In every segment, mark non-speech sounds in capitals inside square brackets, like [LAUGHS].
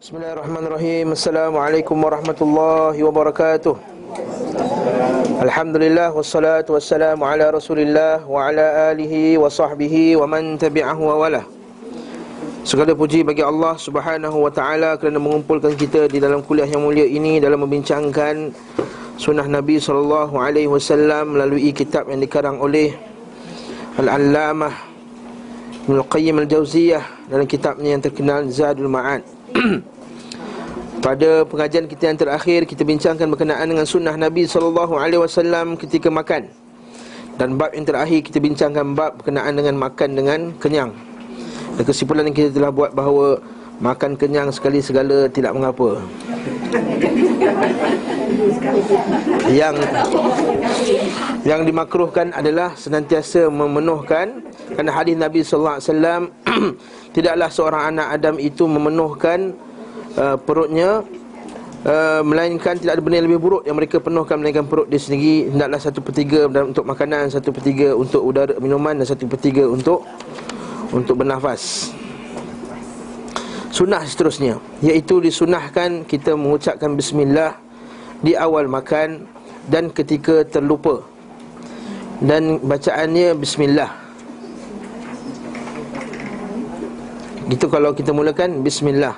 Bismillahirrahmanirrahim. Assalamualaikum warahmatullahi wabarakatuh. Alhamdulillah Wassalatu wassalamu ala rasulillah Wa ala alihi wa sahbihi Wa man tabi'ahu wa wala Segala puji bagi Allah subhanahu wa ta'ala Kerana mengumpulkan kita di dalam kuliah yang mulia ini Dalam membincangkan Sunnah Nabi SAW Melalui kitab yang dikarang oleh Al-Allamah Ibn Al-Qayyim Al-Jawziyah Dalam kitabnya yang terkenal Zadul Ma'ad [CLEARS THROAT] Pada pengajian kita yang terakhir Kita bincangkan berkenaan dengan sunnah Nabi SAW ketika makan. Dan bab yang terakhir kita bincangkan bab berkenaan dengan makan dengan kenyang. Dan kesimpulan yang kita telah buat bahawa Makan kenyang sekali segala tidak mengapa [LAUGHS] Yang Yang dimakruhkan adalah senantiasa memenuhkan. Kerana hadis Nabi SAW [CLEARS THROAT] Tidaklah seorang anak Adam itu memenuhkan uh, perutnya uh, Melainkan tidak ada benda yang lebih buruk Yang mereka penuhkan melainkan perut dia sendiri. Hendaklah satu per tiga untuk makanan Satu per tiga untuk udara minuman Dan satu per tiga untuk Untuk bernafas. Sunnah seterusnya Iaitu disunahkan kita mengucapkan Bismillah Di awal makan Dan ketika terlupa. Dan bacaannya Bismillah. Gitu kalau kita mulakan Bismillah.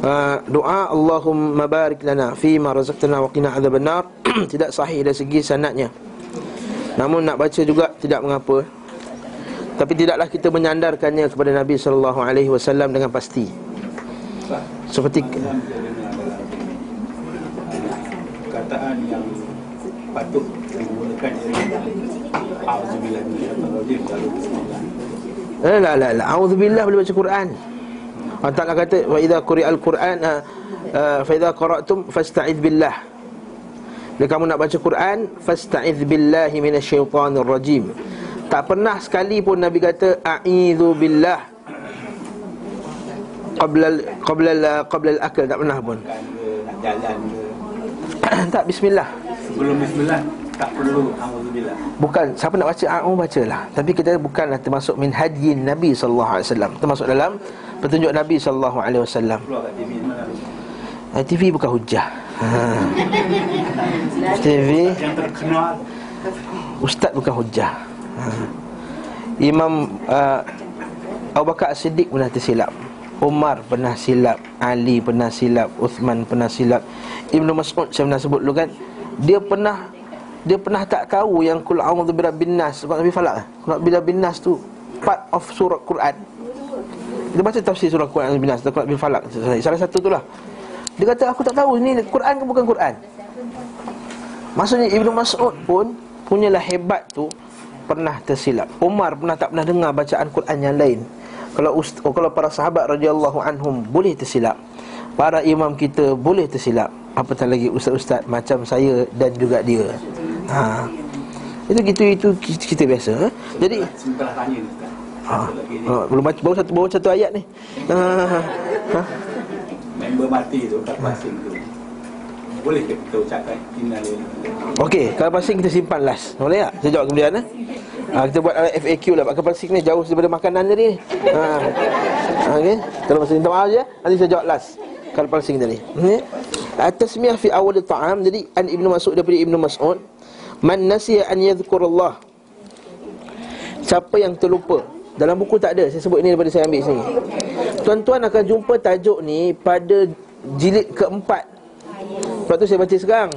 Uh, Doa Allahumma barik lana Fima razaqtana wa qina azab nar [CLEARS THROAT] Tidak sahih dari segi sanatnya. Namun nak baca juga tidak mengapa. Tapi tidaklah kita menyandarkannya kepada Nabi sallallahu alaihi wasallam dengan pasti. Seperti kataan yang patut digunakan auzubillah minasyaitanir rajim La la la la auzubillah boleh baca Quran. Allah Taala kata wa idza quri'al Quran fa idza qara'tum fasta'id billah. Bila kamu nak baca Quran fasta'id billahi minasyaitanir rajim. Tak pernah sekali pun Nabi kata a'idzu billah qabla qabla qabla al-akl tak pernah pun. jalan [COUGHS] tak bismillah. Sebelum bismillah tak perlu auzubillah Bukan siapa nak baca a'u bacalah. Tapi kita bukanlah termasuk min hadyin Nabi sallallahu alaihi wasallam. Termasuk dalam petunjuk Nabi sallallahu alaihi wasallam. TV Eh, TV bukan hujah. Ha. TV yang terkenal ustaz bukan hujah. Ha. Imam uh, Abu Bakar As-Siddiq pernah tersilap. Umar pernah silap, Ali pernah silap, Uthman pernah silap. Ibnu Mas'ud saya pernah sebut dulu kan, dia pernah dia pernah tak tahu yang kul a'udzu birabbin nas, sebab Nabi falak. Kul a'udzu birabbin nas tu part of surah Quran. Kita baca tafsir surah Quran bin Nas, Quran bin Falak. Salah satu tu lah. Dia kata aku tak tahu ini Quran ke bukan Quran. Maksudnya Ibnu Mas'ud pun punyalah hebat tu pernah tersilap. Umar pernah tak pernah dengar bacaan Quran yang lain. Kalau ust- oh, kalau para sahabat radhiyallahu anhum boleh tersilap. Para imam kita boleh tersilap. Apatah lagi ustaz-ustaz macam saya dan juga dia. Ha. Itu gitu itu kita, biasa. Ha? Jadi tanya Ustaz. ha. Ha. belum baca baru satu baru satu ayat ni. Ha. ha. member mati tu kat pasing tu boleh ke kita ucapkan innalillahi Okey, kalau pasing kita simpan last. Boleh tak? Saya jawab kemudian eh. Ha, kita buat uh, FAQ lah. Pakai pasing ni jauh daripada makanan tadi ha. ha Okey. Kalau pasing minta maaf je Nanti saya jawab last. Kalau pasing tadi. Okay. At-tasmiyah fi awal ta'am Jadi An Ibn Mas'ud daripada Ibn Mas'ud Man nasiya an yadhkur Allah Siapa yang terlupa? Dalam buku tak ada. Saya sebut ini daripada saya ambil sini. Tuan-tuan akan jumpa tajuk ni Pada jilid keempat. Sebab tu saya baca sekarang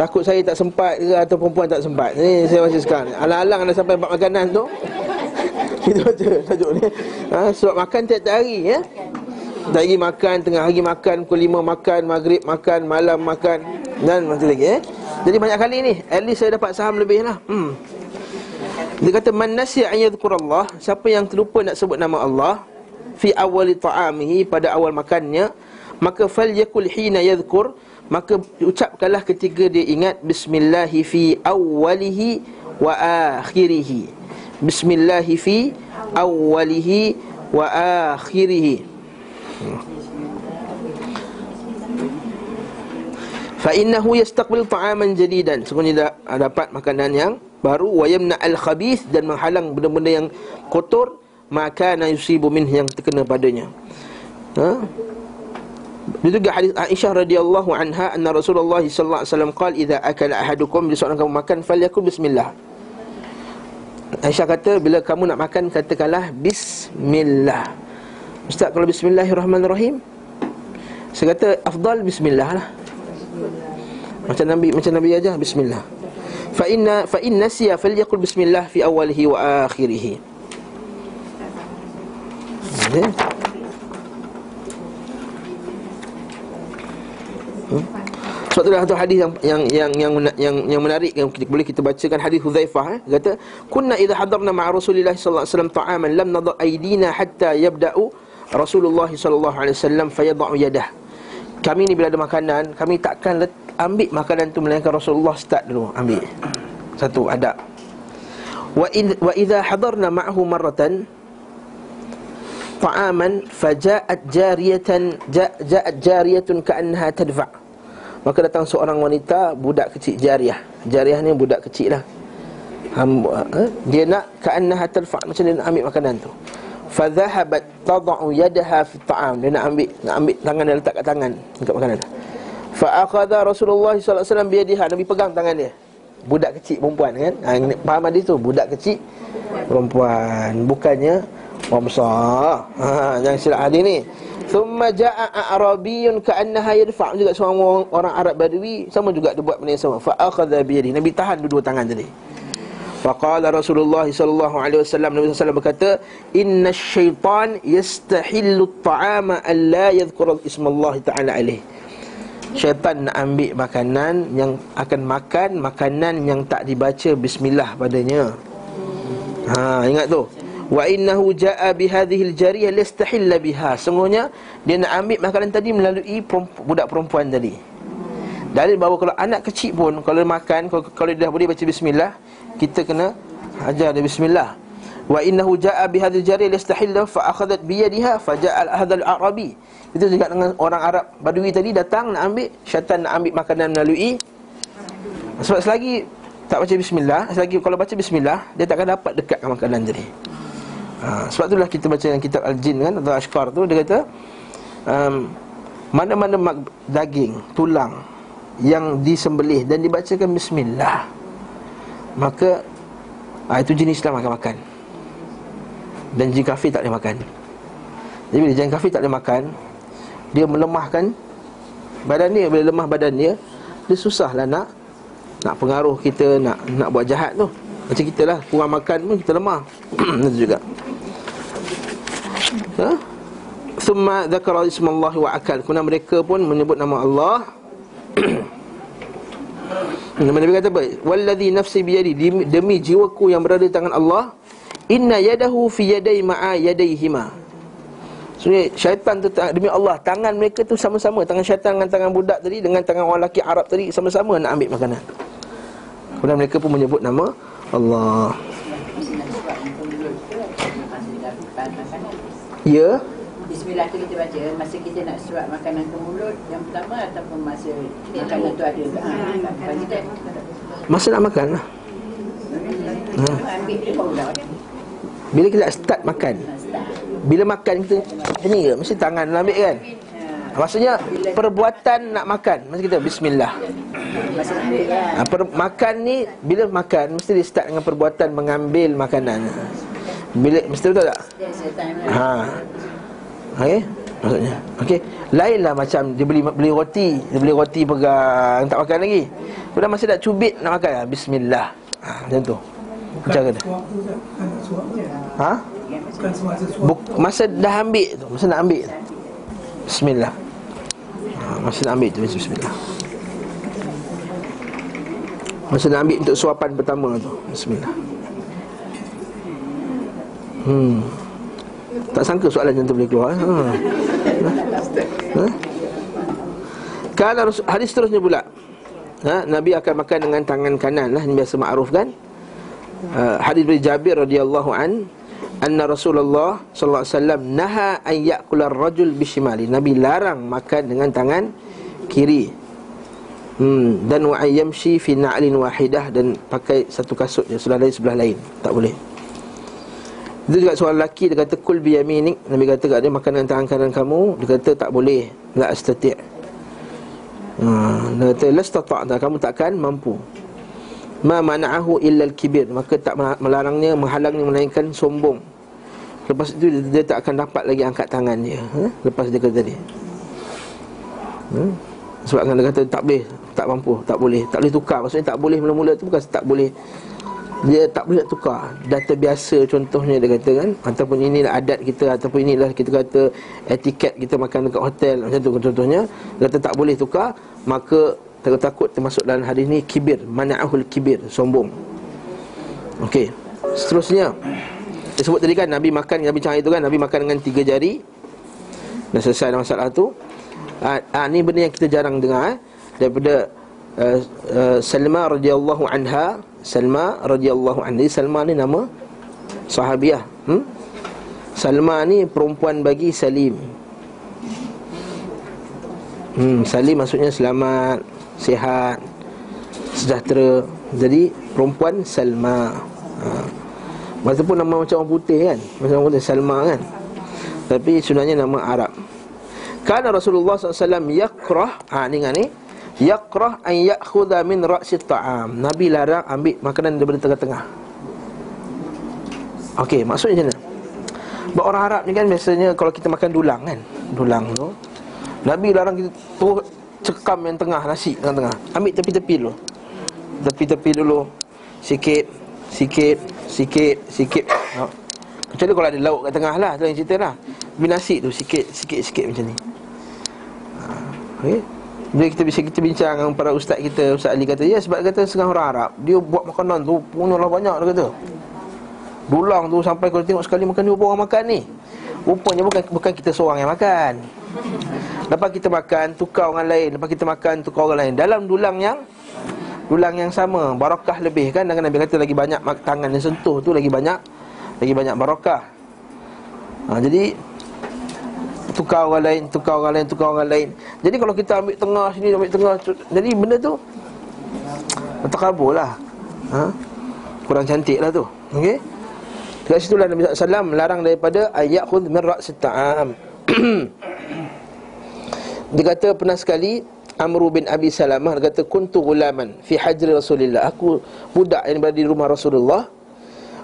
Takut saya tak sempat ke Atau perempuan tak sempat? Ni saya baca sekarang Alang-alang dah sampai bab makanan tu. [LAUGHS] Kita baca tajuk ni. Ha, Sebab makan tiap-tiap hari ya. Tak hari makan Tengah hari makan Pukul 5 makan Maghrib makan Malam makan Dan macam lagi eh Jadi banyak kali ni At least saya dapat saham lebih lah. Hmm. Dia kata Man nasiya an Allah Siapa yang terlupa nak sebut nama Allah Fi awali ta'amihi Pada awal makannya Maka fal yakul hina yadhkur Maka ucapkanlah ketika dia ingat Bismillahi fi awalihi wa akhirihi. Bismillahi fi awalihi wa akhirihi. Fa innahu yastaqbil ta'aman jadidan. Sebenarnya dah dapat makanan yang baru. Wa yamna al khabith dan menghalang benda-benda yang kotor. Maka na yusibu min yang terkena padanya. Ha? Dia juga hadis Aisyah radhiyallahu anha anna Rasulullah sallallahu alaihi wasallam qala idza akala ahadukum bila seorang kamu makan falyakul bismillah. Aisyah kata bila kamu nak makan katakanlah bismillah. Ustaz kalau bismillahirrahmanirrahim saya kata afdal bismillah lah. Macam Nabi macam Nabi aja bismillah. Fa inna fa in nasiya falyakul bismillah fi awwalihi wa akhirih. Okay. Hmm? Sebab itulah satu hadis yang yang yang yang yang, yang menarik yang kita, boleh kita bacakan hadis Hudzaifah eh kata kunna idza hadarna ma'a Rasulillah sallallahu alaihi wasallam ta'aman lam nadha aydina hatta yabda'u Rasulullah sallallahu alaihi wasallam fayadha'u yadah. Kami ni bila ada makanan, kami takkan let, ambil makanan tu melainkan Rasulullah start dulu ambil. Satu adab. Wa in, wa idza hadarna ma'ahu marratan ta'aman faja'at jariyatan ja'at jariyatun ka'annaha tadfa' Maka datang seorang wanita budak kecil jariah. Jariah ni budak kecil lah. Eh? Dia nak ka'annaha tadfa' macam dia nak ambil makanan tu. Fadhahabat tad'u yadaha fi ta'am. Dia nak ambil nak ambil tangan dia letak kat tangan dekat makanan. Fa akhadha Rasulullah sallallahu alaihi wasallam biyadiha. Nabi pegang tangan dia. Budak kecil perempuan kan. Ha, faham hadis tu? Budak kecil perempuan. Bukannya orang besar. Ha, jangan silap hadis ni. Thumma ja'a a'rabiyun ka'annaha yadfa' juga seorang orang, orang Arab Badui sama juga dia buat benda yang sama. Fa akhadha biyadihi. Nabi tahan dua-dua tangan tadi. Faqala Rasulullah sallallahu alaihi wasallam Nabi sallallahu berkata, "Inna syaitan yastahillu at-ta'ama an la yadhkura ismallah ta'ala alaih." Syaitan nak ambil makanan yang akan makan makanan yang tak dibaca bismillah padanya. Ha, ingat tu. Wa innahu jaa bi hadhihi al-jariyah listahilla biha. Sungguhnya dia nak ambil makanan tadi melalui perempu, budak perempuan tadi. Dalil bahawa kalau anak kecil pun kalau makan kalau, kalau dia dah boleh baca bismillah, kita kena ajar dia bismillah. Wa innahu jaa bi hadhihi al-jariyah listahilla fa akhadhat bi yadiha fa jaa hadha al-arabi. Itu juga dengan orang Arab Badui tadi datang nak ambil Syaitan nak ambil makanan melalui Sebab selagi tak baca bismillah Selagi kalau baca bismillah Dia takkan dapat dekatkan makanan tadi ha, Sebab itulah kita baca yang kitab Al-Jin kan Atau Ashkar tu Dia kata um, Mana-mana mak- daging Tulang Yang disembelih Dan dibacakan bismillah Maka ha, Itu jenis Islam akan makan Dan jin kafir tak boleh makan. Jadi bila jin kafir tak boleh makan dia melemahkan badan dia. Bila lemah badan dia dia susahlah nak nak pengaruh kita nak nak buat jahat tu. Macam kita lah kurang makan pun kita lemah. [CLEARS THROAT] Itu juga ha thumma dzakara ismallah wa akal kemudian mereka pun menyebut nama Allah [CLEARS THROAT] Nabi kata apa? Wallazi nafsi biyadi demi jiwaku yang berada di tangan Allah inna yadahu fi yaday ma'a yadayhima Sebenarnya syaitan tu demi Allah tangan mereka tu sama-sama tangan syaitan dengan tangan budak tadi dengan tangan orang lelaki Arab tadi sama-sama nak ambil makanan. Kemudian mereka pun menyebut nama Allah. Ya. Bismillah tu kita baca masa kita nak suap makanan ke mulut yang pertama ataupun masa makanan tu ada ha, bagi dia Masa nak makan lah. ha. baru dah Bila kita nak start makan. Bila makan kita macam ni ke? Mesti tangan nak ambil kan? Maksudnya perbuatan nak makan Mesti kita bismillah masa nak ambil kan ha, per, Makan ni Bila makan Mesti dia start dengan perbuatan Mengambil makanan Bila Mesti betul tak? lah Ha. Okey? Maksudnya. Okey. Lainlah macam dia beli beli roti, dia beli roti pegang tak makan lagi. Kemudian masa nak cubit nak makan ah, bismillah. Ha, macam tu. Macam kata. Ha? Buk, masa dah ambil tu, masa nak ambil tu. Bismillah. Ha, masa nak ambil tu bismillah. Masa nak ambil untuk suapan pertama tu. Bismillah. Hmm. Tak sangka soalan tu boleh keluar ha. ha? Kalau hadis seterusnya pula ha? Nabi akan makan dengan tangan kanan lah Ini biasa ma'ruf kan uh, Hadis dari Jabir radhiyallahu an Anna Rasulullah sallallahu alaihi wasallam naha an ya'kula ar-rajul bishimali. Nabi larang makan dengan tangan kiri. Hmm, dan wa ayyamshi fi na'lin wahidah dan pakai satu kasut je sebelah lain sebelah lain. Tak boleh. Itu juga soal lelaki Dia kata kul biyaminik Nabi kata kat dia Makan dengan tangan kanan kamu. Dia kata tak boleh. La astati' ha, Dia kata Lasta ta'ata Kamu takkan mampu. Ma mana'ahu illa al-kibir Maka tak melarangnya Menghalangnya Melainkan sombong. Lepas itu dia, dia tak akan dapat lagi Angkat tangan dia. Ha? Lepas dia kata tadi. Hmm? Sebab kan dia kata tak boleh. Tak mampu. Tak boleh. Tak boleh tukar. Maksudnya tak boleh mula-mula tu Bukan tak boleh dia tak boleh nak tukar. Data biasa contohnya dia kata kan Ataupun inilah adat kita Ataupun inilah kita kata Etiket kita makan dekat hotel Macam tu contohnya Dia kata tak boleh tukar Maka takut-takut termasuk dalam hadis ni Kibir Mana'ahul kibir Sombong. Okey. Seterusnya Dia sebut tadi kan Nabi makan Nabi cakap itu kan Nabi makan dengan tiga jari. Dah selesai masalah tu. Ah, ah, Ni benda yang kita jarang dengar eh? Daripada uh, uh, Salma radhiyallahu anha Salma radhiyallahu anha. Salma ni nama sahabiah. Hmm? Salma ni perempuan bagi Salim. Hmm, Salim maksudnya selamat, sihat, sejahtera. Jadi perempuan Salma. Ha. Masa pun nama macam orang putih kan Macam orang putih Salma kan Tapi sebenarnya nama Arab Kerana Rasulullah SAW Yakrah Ha ni kan ni Yaqrah an ya'khudha min ra'si ta'am. Nabi larang ambil makanan daripada tengah-tengah. Okey, maksudnya macam mana? Orang Arab ni kan biasanya kalau kita makan dulang kan, dulang tu. Nabi larang kita tu cekam yang tengah nasi tengah-tengah. Ambil tepi-tepi dulu. Tepi-tepi dulu. Sikit, sikit, sikit, sikit. Ha. Kecuali kalau ada lauk kat tengah lah Tu yang cerita lah Ambil nasi tu sikit, sikit, sikit macam ni ha. Okay bila kita bisa kita bincang dengan para ustaz kita Ustaz Ali kata Ya sebab kata setengah orang Arab. Dia buat makanan tu Punyalah banyak dia kata. Dulang tu sampai kalau tengok sekali makan Dia orang makan ni? Rupanya bukan bukan kita seorang yang makan. Lepas kita makan Tukar orang lain. Lepas kita makan Tukar orang lain. Dalam dulang yang Dulang yang sama Barakah lebih kan? Dan Nabi kata lagi banyak Tangan yang sentuh tu Lagi banyak Lagi banyak barakah ha, Jadi tukar orang lain, tukar orang lain, tukar orang lain. Jadi kalau kita ambil tengah sini, ambil tengah, jadi benda tu terkabul lah. Ha? Kurang cantik lah tu. Okey? Dekat situ lah Nabi SAW melarang daripada ayat khud min ra'si ta'am. [CLEARS THROAT] dia kata pernah sekali Amru bin Abi Salamah dia kata kuntu gulaman fi hajri Rasulillah. Aku budak yang berada di rumah Rasulullah.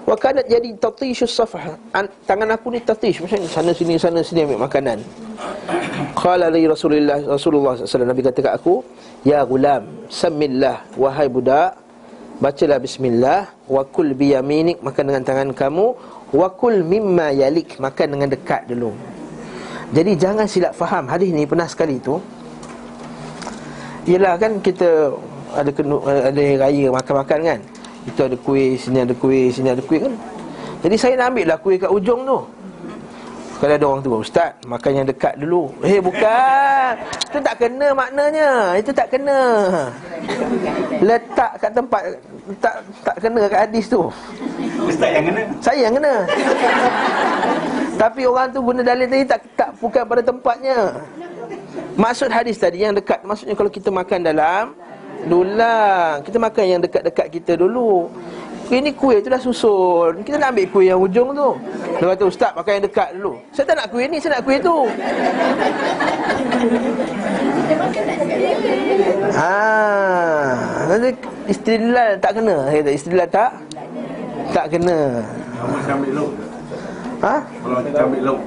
Wa kanat jadi tatishu safah. Tangan aku ni tatish macam ni sana sini sana sini ambil makanan. Qala li Rasulullah Rasulullah sallallahu Nabi kata kat aku, "Ya gulam, samillah wahai budak, bacalah bismillah wa kul bi yaminik makan dengan tangan kamu wa kul mimma yalik makan dengan dekat dulu." Jadi jangan silap faham hadis ni pernah sekali tu. Ialah kan kita ada kena, ada raya makan-makan kan. Itu ada kuih, sini ada kuih, sini ada kuih kan? Jadi saya nak ambil lah kuih kat ujung tu. Kalau ada orang tu Ustaz, makan yang dekat dulu. Eh bukan. Itu tak kena maknanya. Itu tak kena. Letak kat tempat Tak tak kena kat hadis tu. Ustaz yang kena? Saya yang kena. Tapi orang tu guna dalil tadi tak, tak bukan pada tempatnya. Maksud hadis tadi yang dekat Maksudnya kalau kita makan dalam Dulang. Kita makan yang dekat-dekat kita dulu. Ini kuih tu dah susun. Kita nak ambil kuih yang ujung tu. Dia kata ustaz makan yang dekat dulu. Saya tak nak kuih ni, saya nak kuih tu. Haa Nanti istilal tak kena. Saya kata istilal tak Tak kena. Kamu saya ambil lauk. Ha? Kalau kita ambil lauk.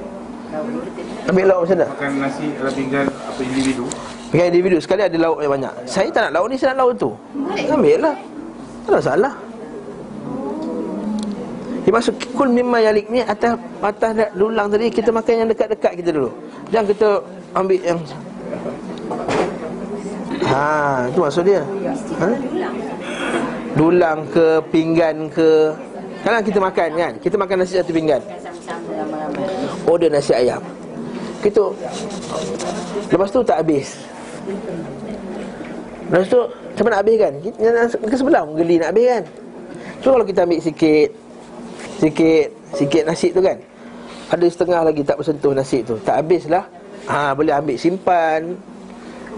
Ambil lauk macam mana? Makan nasi dalam pinggan apa individu Pakai individu sekali ada lauk yang banyak. Saya tak nak lauk ni, saya nak lauk tu. Ambil lah. Tak ada masalah. Dia masuk kul mimma yalik ni Atas, atas lulang tadi Kita makan yang dekat-dekat kita dulu. Jangan kita ambil yang Ha, itu maksud dia. Ha? Dulang ke, pinggan ke. Kadang kita makan kan? Kita makan nasi satu pinggan. Order nasi ayam. Kita Lepas tu tak habis Lepas tu mana nak habis kan? Ke sebelah geli nak habis kan? So kalau kita ambil sikit Sikit Sikit nasi tu kan? Ada setengah lagi tak bersentuh nasi tu. Tak habis lah. Ha, Boleh ambil simpan.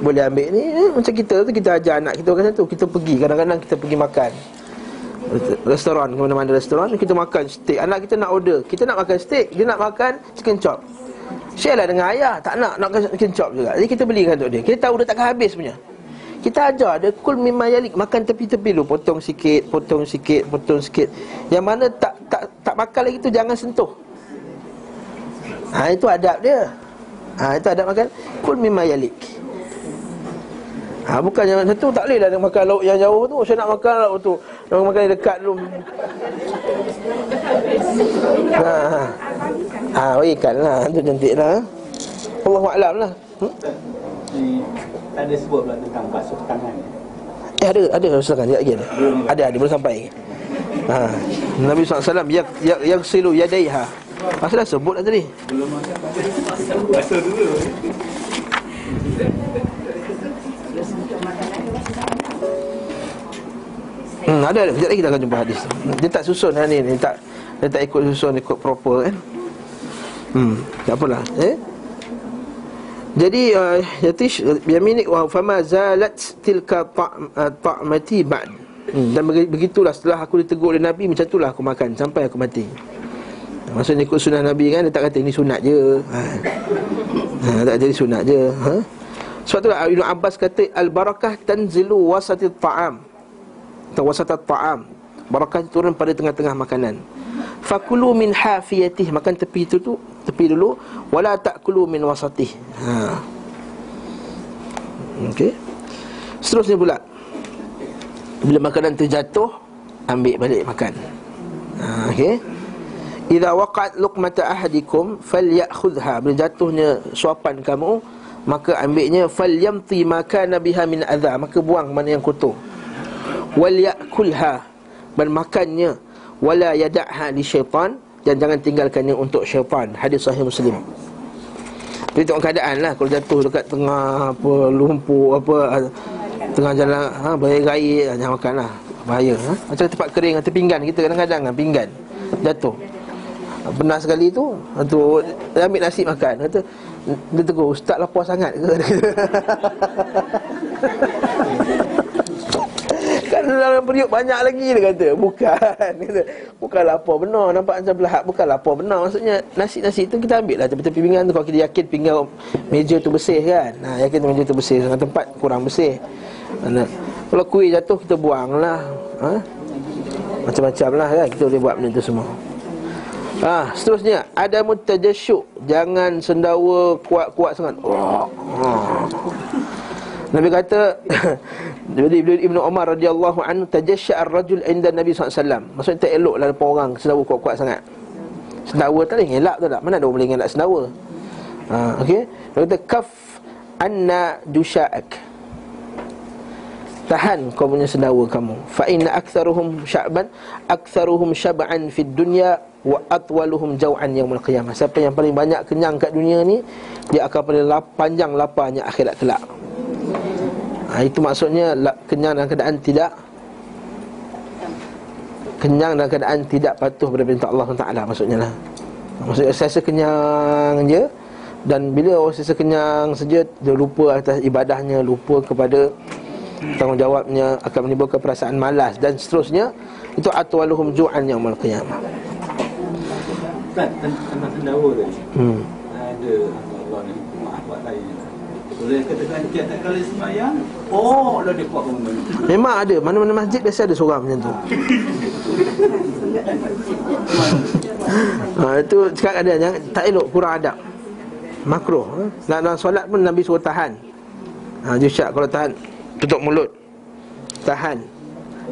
Boleh ambil ni eh, Macam kita tu Kita ajar anak kita macam tu Kita pergi Kadang-kadang kita pergi makan. Restoran ke mana-mana restoran kita makan steak. Anak kita nak order. Kita nak makan steak dia nak makan chicken chop share lah dengan ayah. Tak nak nak chop juga. Jadi kita belikan untuk dia. Kita tahu dia takkan habis punya. Kita ajar dia kul mimma yalik makan tepi-tepi dulu potong sikit potong sikit potong sikit. Yang mana tak tak tak makan lagi tu jangan sentuh. Ha itu adab dia. Ha itu adab makan. Kul mimma yalik Ha, bukan yang satu tak boleh lah nak makan lauk yang jauh tu. Saya nak makan lauk tu. Nak makan yang dekat dulu Ha, ha. ha ikan lah. Itu cantik lah. Allah Alam lah. Hmm? Ada sebut pula tentang basuh tangan. Eh ada, ada. Silakan, dia lagi ada. Ada, ada, boleh sampai. Ha. Nabi SAW Yang, yang, yang silu yadaiha Masa dah sebut lah tadi. Belum makan basuh dulu. Hmm, ada ada. Sekejap lagi kita akan jumpa hadis. Dia tak susun ni, dia tak dia tak ikut susun ikut proper kan. Hmm, tak apalah, eh? Jadi uh, yatish yaminik wa fama zalat tilka ta'mati ba'd. Hmm, dan begitulah setelah aku ditegur oleh Nabi macam itulah aku makan sampai aku mati. Maksudnya ikut sunnah Nabi kan Dia tak kata ini sunat je ha. ha tak jadi sunat je ha? Sebab tu Ibn Abbas kata Al-barakah tanzilu wasati ta'am Atau wasata ta'am Barakah turun pada tengah-tengah makanan. Fakulu min hafiyatih. Makan tepi itu tu Tepi dulu. Wala ta'kulu min wasatih. Ha. Okey. Seterusnya pula. Bila makanan terjatuh Ambil balik makan. Ha, Okey. Idza waqa'at luqmata ahadikum falyakhudha bila jatuhnya suapan kamu maka ambilnya falyamti maka nabiha min adza maka buang mana yang kotor wal yakulha dan makannya wala yad'ha li syaitan. Dan jangan tinggalkannya untuk syaitan. Hadis sahih muslim. Jadi tengok keadaan lah. Kalau jatuh dekat tengah apa Lumpur apa Tengah jalan ha, Bahaya-gaya Jangan makan lah. Bahaya ha? Macam tempat kering Atau pinggan kita kadang-kadang kan Pinggan. Jatuh. Pernah sekali tu tu Dia ambil nasi makan. Kata Dia tegur Ustaz lapar sangat ke [LAUGHS] [LAUGHS] dalam periuk banyak lagi Dia kata. Bukan. [LAUGHS] Kata Bukan lapar benar Nampak macam belahak Bukan lapar benar Maksudnya Nasi-nasi tu kita ambil lah. Tepi-tepi pinggan tu Kalau kita yakin pinggan Meja tu bersih kan? Nah, Yakin tu meja tu bersih. Dengan tempat kurang bersih. Nah, Kalau kuih jatuh Kita buang lah. Ha? Macam-macam lah kan Kita boleh buat benda tu semua. Ha, seterusnya. Ada mutajasyuk, jangan sendawa kuat-kuat sangat. Oh. Ha. Nabi kata jadi Ibnu Umar radhiyallahu anhu tajashya ar-rajul inda Nabi SAW Maksudnya tak elok lah depan orang sendawa kuat-kuat sangat. Sendawa tak boleh ngelak tu tak? Mana ada orang boleh ngelak sendawa? Ha, okey. Dia kata kaf anna dusha'ak. Tahan kau punya sendawa kamu. Fa inna aktsaruhum sya'ban aktsaruhum syab'an fid dunya wa atwaluhum jau'an yaumil qiyamah. Siapa yang paling banyak kenyang kat dunia ni, dia akan paling panjang laparnya akhirat kelak. Ha, itu maksudnya kenyang dalam keadaan tidak kenyang dalam keadaan tidak patuh pada perintah Allah Taala maksudnya lah. Maksudnya saya kenyang je dan bila orang rasa kenyang saja dia lupa atas ibadahnya, lupa kepada tanggungjawabnya akan menimbulkan perasaan malas dan seterusnya itu atwaluhum ju'an yaumil qiyamah. Ustaz, tentang sendawa tadi. Hmm. Ada Allah ni maaf buat lain. Boleh katakan tiap tak kali sembahyang, oh lah dia kuat bangun. Memang ada. Mana-mana masjid biasa ada seorang macam tu. Ha, [LAUGHS] Itu cakap ada jangan, Tak elok kurang adab. Makruh. Ha? Dalam, dalam solat pun Nabi suruh tahan. Ha, Jusyak kalau tahan Tutup mulut. Tahan.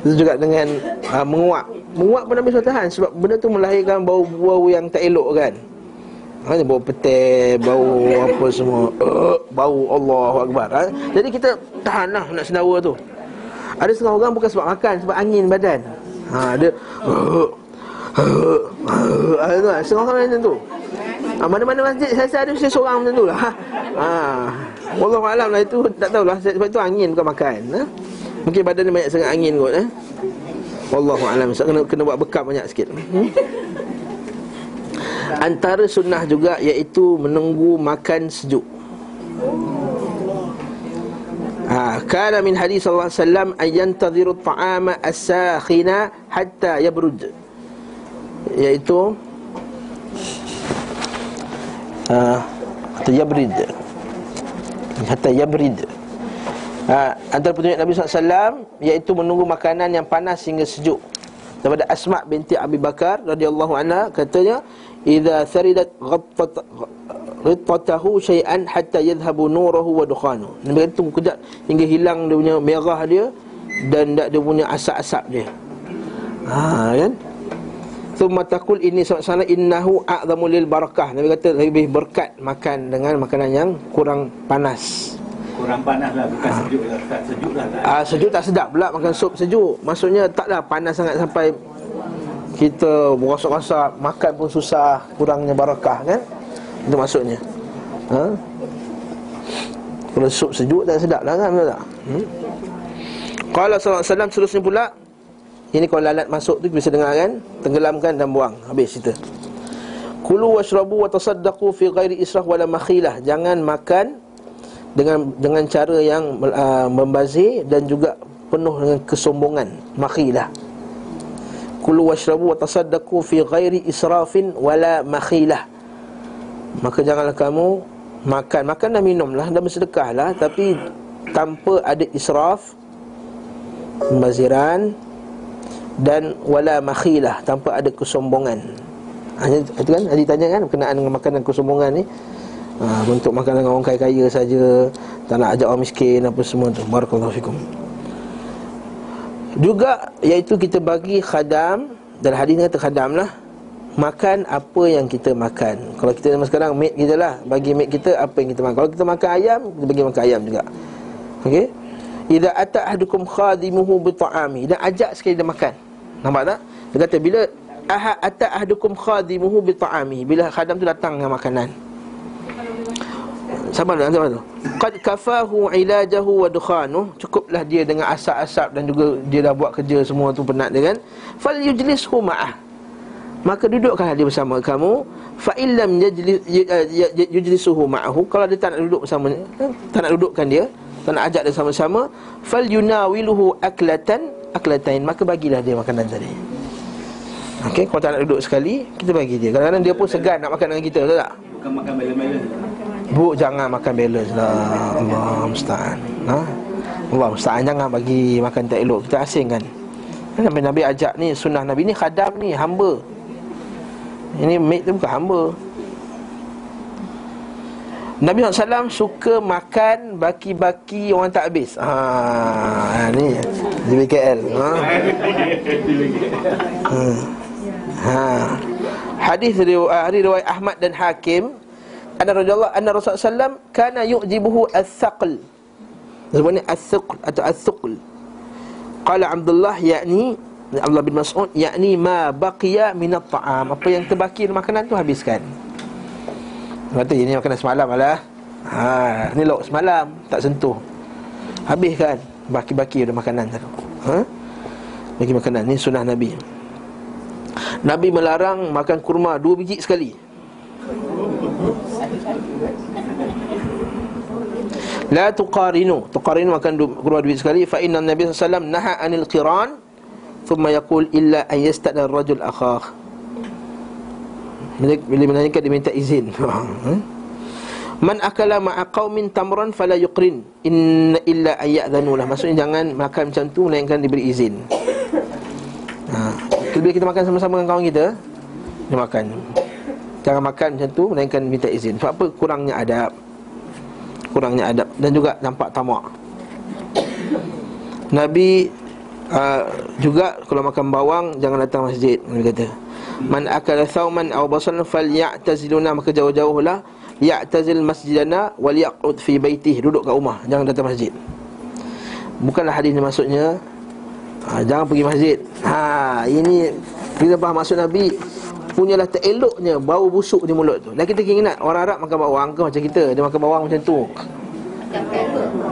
Itu juga dengan ha, menguap. Menguap pun Nabi suruh tahan Sebab benda tu melahirkan bau-bau yang tak elok kan Hanya bau pete, bau apa semua uh, Bau Allah Akbar ha? Jadi kita tahan lah nak sendawa tu Ada setengah orang bukan sebab makan Sebab angin badan ha, Dia uh, uh, uh, uh, Setengah orang macam tu ha, Mana-mana masjid saya ada mesti seorang macam tu lah ha. Wallahu alam lah itu Tak tahulah Sebab itu angin bukan makan ha? Mungkin badan dia banyak sangat angin kot eh? Wallahu alam Sebab kena, kena buat bekam banyak sikit hmm? Antara sunnah juga Iaitu menunggu makan sejuk Ha, kana min hadis sallallahu alaihi wasallam an yantadhiru at-ta'ama as-sakhina hatta yabrud. Iaitu uh, hatta yabrid. Hatta yabrid. Ha, antara petunjuk Nabi SAW Iaitu menunggu makanan yang panas hingga sejuk Daripada Asma' binti Abi Bakar radhiyallahu anha Katanya Iza tharidat ghattat Rittatahu syai'an hatta yadhhabu nuruhu wa dukhanu Nabi kata tunggu kejap Hingga hilang dia punya merah dia Dan dia punya asap-asap dia. Ha kan? Thumma taqul inni sallallahu innahu a'zamu lil barakah. Nabi kata lebih berkat makan dengan makanan yang kurang panas. Kurang panas lah Bukan sejuk lah. Tak sejuk lah tak. Ah sejuk tak sedap pula makan sup sejuk. Maksudnya taklah panas sangat sampai kita berosok-osok makan pun susah, kurangnya barakah kan? Itu maksudnya. Ha? Kalau sup sejuk tak sedap lah kan betul tak? Hmm? Qala sallallahu alaihi wasallam seterusnya pula ini kalau lalat masuk tu bisa dengar kan? Tenggelamkan dan buang. Habis cerita. Kulu washrabu wa tasaddaqu fi ghairi israf wala makhilah. Jangan makan dengan dengan cara yang uh, membazir dan juga penuh dengan kesombongan makhilah kulu washrabu wa tasaddaqu fi ghairi israfin wala makhilah. Maka janganlah kamu makan. Makan dan minumlah dan bersedekahlah. Tapi tanpa ada israf pembaziran dan wala makhilah tanpa ada kesombongan. Hanya itu kan? Adi tanya kan? Berkenaan dengan makan dan kesombongan ni? Ha, Untuk makan dengan orang kaya-kaya saja Tak nak ajak orang miskin apa semua tu. Barakallahu fikum Juga iaitu kita bagi khadam Dan hadis ni kata khadam lah Makan apa yang kita makan Kalau kita zaman sekarang mate kita lah Bagi mate kita apa yang kita makan Kalau kita makan ayam Kita bagi makan ayam juga Okey Idza ata ahdukum khadimuhu bi ta'ami dan ajak sekali dia makan. Nampak tak? Dia kata bila aha ata ahdukum khadimuhu bi ta'ami bila khadam tu datang dengan makanan. Sabar dah, sabar tu. Qad kafahu ilajahu wa dukhanu. Cukuplah dia dengan asap-asap dan juga dia dah buat kerja semua tu penat dia kan. Fal yujlishu ma'ah. Maka dudukkanlah dia bersama kamu. Fa illam yajlis yujlisuhu ma'ahu. Kalau dia tak nak duduk bersama tak nak dudukkan dia, tak nak ajak dia sama-sama, fal yunawiluhu aklatan aklatain. Maka bagilah dia makanan tadi. Okey, kalau tak nak duduk sekali, kita bagi dia. Kadang-kadang dia pun segan nak makan dengan kita, betul tak? Bukan makan balance-balance Bu, jangan makan balance lah Allah musta'an ha? Allah musta'an Jangan bagi makan tak elok Kita asingkan kan Nabi Nabi ajak ni Sunnah Nabi ni khadam ni Hamba Ini mate tu bukan hamba Nabi SAW suka makan baki-baki orang tak habis ha, Ni Di BKL ha? Hmm. ha. Hadis riwayat Ahmad dan Hakim anna Rasulullah anna Rasulullah sallam kana yu'jibuhu as-saql. Sebenarnya as-saql atau as-saql. Qala Abdullah yakni Abdullah bin Mas'ud yakni ma baqiya min at-ta'am. Apa yang terbaki dari makanan tu habiskan. Kata ini makanan semalam lah. Ha, ni lauk semalam tak sentuh. Habiskan baki-baki dari makanan tu. Ha? Bagi makanan ni sunnah Nabi. Nabi melarang makan kurma dua biji sekali. La tuqarinu. Tuqarinu akan keluar duit sekali. Fa inna Nabi SAW Naha anil qiran Thumma yakul Illa an yastadar rajul akhah. Bila menanyakan dia minta izin. [LAUGHS] Man akala ma'a qawmin tamran Fala yuqrin. Inna illa ya'dhanu lah. Maksudnya jangan makan macam tu Melainkan diberi izin. Ha. Kita makan sama-sama dengan kawan kita Dia makan. Jangan makan macam tu Melainkan minta izin. Sebab apa? Kurangnya adab kurangnya adab dan juga nampak tamak. Nabi uh, juga kalau makan bawang jangan datang masjid Nabi kata. Man akala thawman aw basalan falyataziluna maka jauh-jauhlah ya'tazil masjidana wal yaqud fi baitih duduk kat rumah jangan datang masjid. Bukanlah hadis ni maksudnya ha, jangan pergi masjid. Ha ini kita faham maksud Nabi punyalah tereloknya bau busuk di mulut tu. Dan kita ingat orang Arab makan bawang ke macam kita, dia makan bawang macam tu.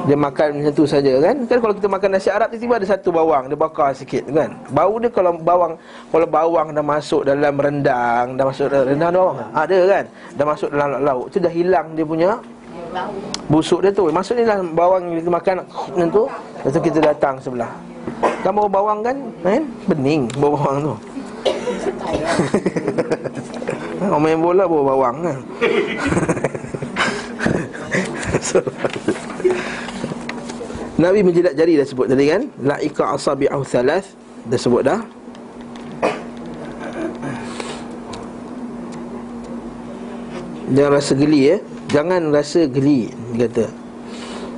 Dia makan macam tu saja kan? Kan kalau kita makan nasi Arab tiba-tiba ada satu bawang, dia bakar sikit kan. Bau dia kalau bawang kalau bawang dah masuk dalam rendang, dah masuk dalam rendang dah bawang. Ada kan? Dah masuk dalam lauk, tu dah hilang dia punya Busuk dia tu Maksudnya lah bawang yang kita makan Macam tu Lepas tu kita datang sebelah Kan bawang kan kan Bening bawang tu Orang main bola bau bawang kan Nabi menjilat jari dah sebut tadi kan? La'ika asabi'ahu thalath Dah sebut dah. Jangan rasa geli ya? Jangan rasa geli Dia kata.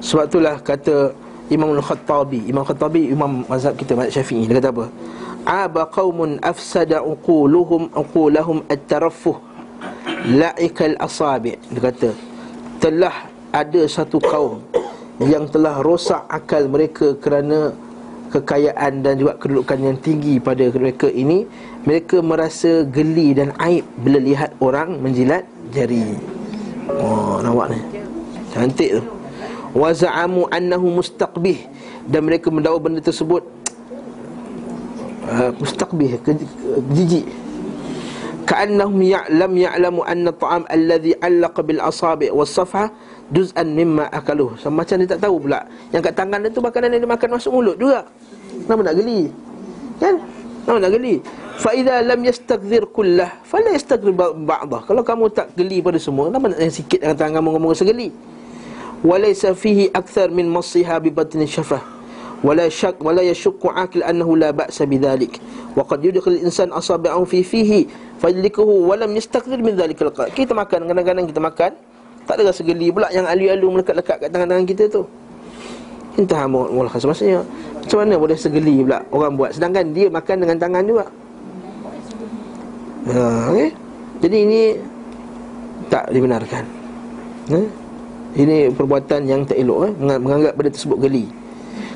Sebab itulah kata Imam Al-Khattabi. Imam Khattabi Imam mazhab kita Mazhab Syafi'i. Dia kata apa Qawmun afsada uquluhum Uqulahum at-tarafuh La'ikal asabi' Dia kata Telah ada satu kaum Yang telah rosak akal mereka Kerana kekayaan dan juga kedudukan yang tinggi pada mereka ini. Mereka merasa geli dan aib Bila lihat orang menjilat jari. Oh, nampak ni? Cantik tu. Wa za'amu annahu mustaqbih. Dan mereka mendakwa benda tersebut uh, Mustaqbih, jijik Ka'annahum ya'lam ya'lamu anna ta'am alladhi allaqa bil asabi' was safha juz'an mimma akaluh. So, macam dia tak tahu pula Yang kat tangan dia tu makanan yang dia makan masuk mulut juga Kenapa nak geli? Kan? Kenapa nak geli? Fa'idha lam yastakzir kullah Fala yastakzir ba'dah Kalau kamu tak geli pada semua Kenapa nak yang sikit dengan tangan kamu ngomong segeli? Walaysa fihi akthar min masiha bi batni syafah wala syak wala yashukku akil annahu la ba'sa bidzalik wa qad yudkhil insan asabi'ahu fi fihi fajlikuhu wa lam yastaqdir min dzalikal qad kita makan kadang-kadang kita makan tak ada rasa geli pula yang alu-alu melekat-lekat kat tangan-tangan kita tu. Entah mau khas maksudnya macam mana boleh segeli pula orang buat? Sedangkan dia makan dengan tangan juga. Ha okay? jadi ini tak dibenarkan. Ha? ini perbuatan yang tak elok eh? menganggap benda tersebut geli.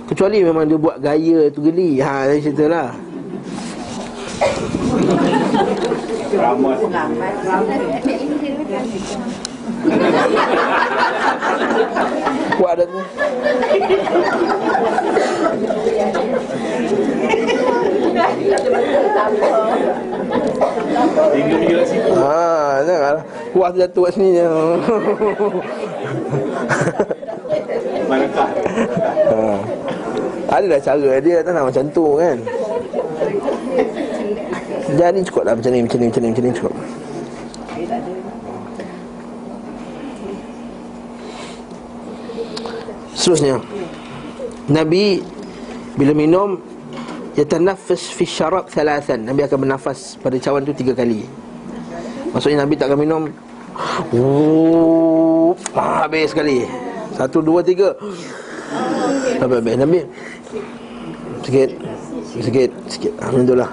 Kecuali memang dia buat gaya tu geli. Ha, dari situ lah Ramai Kuat dah tu. Tinggal tinggal kat situ Ha, jangan Kuat tu jatuh kat sini je [LAUGHS] Ha. Ada dah cara dia tak nak macam tu kan? Jadi cukup lah macam ni, macam ni, macam ni, macam ni cukup. Seterusnya. Nabi Bila minum Yatanaffas fi syarab thalathan. Nabi akan bernafas pada cawan tu tiga kali. Maksudnya Nabi tak akan minum Wuuu Habis sekali Satu, dua, tiga. Sampai habis Nabi Sikit. Sikit Sikit. Alhamdulillah.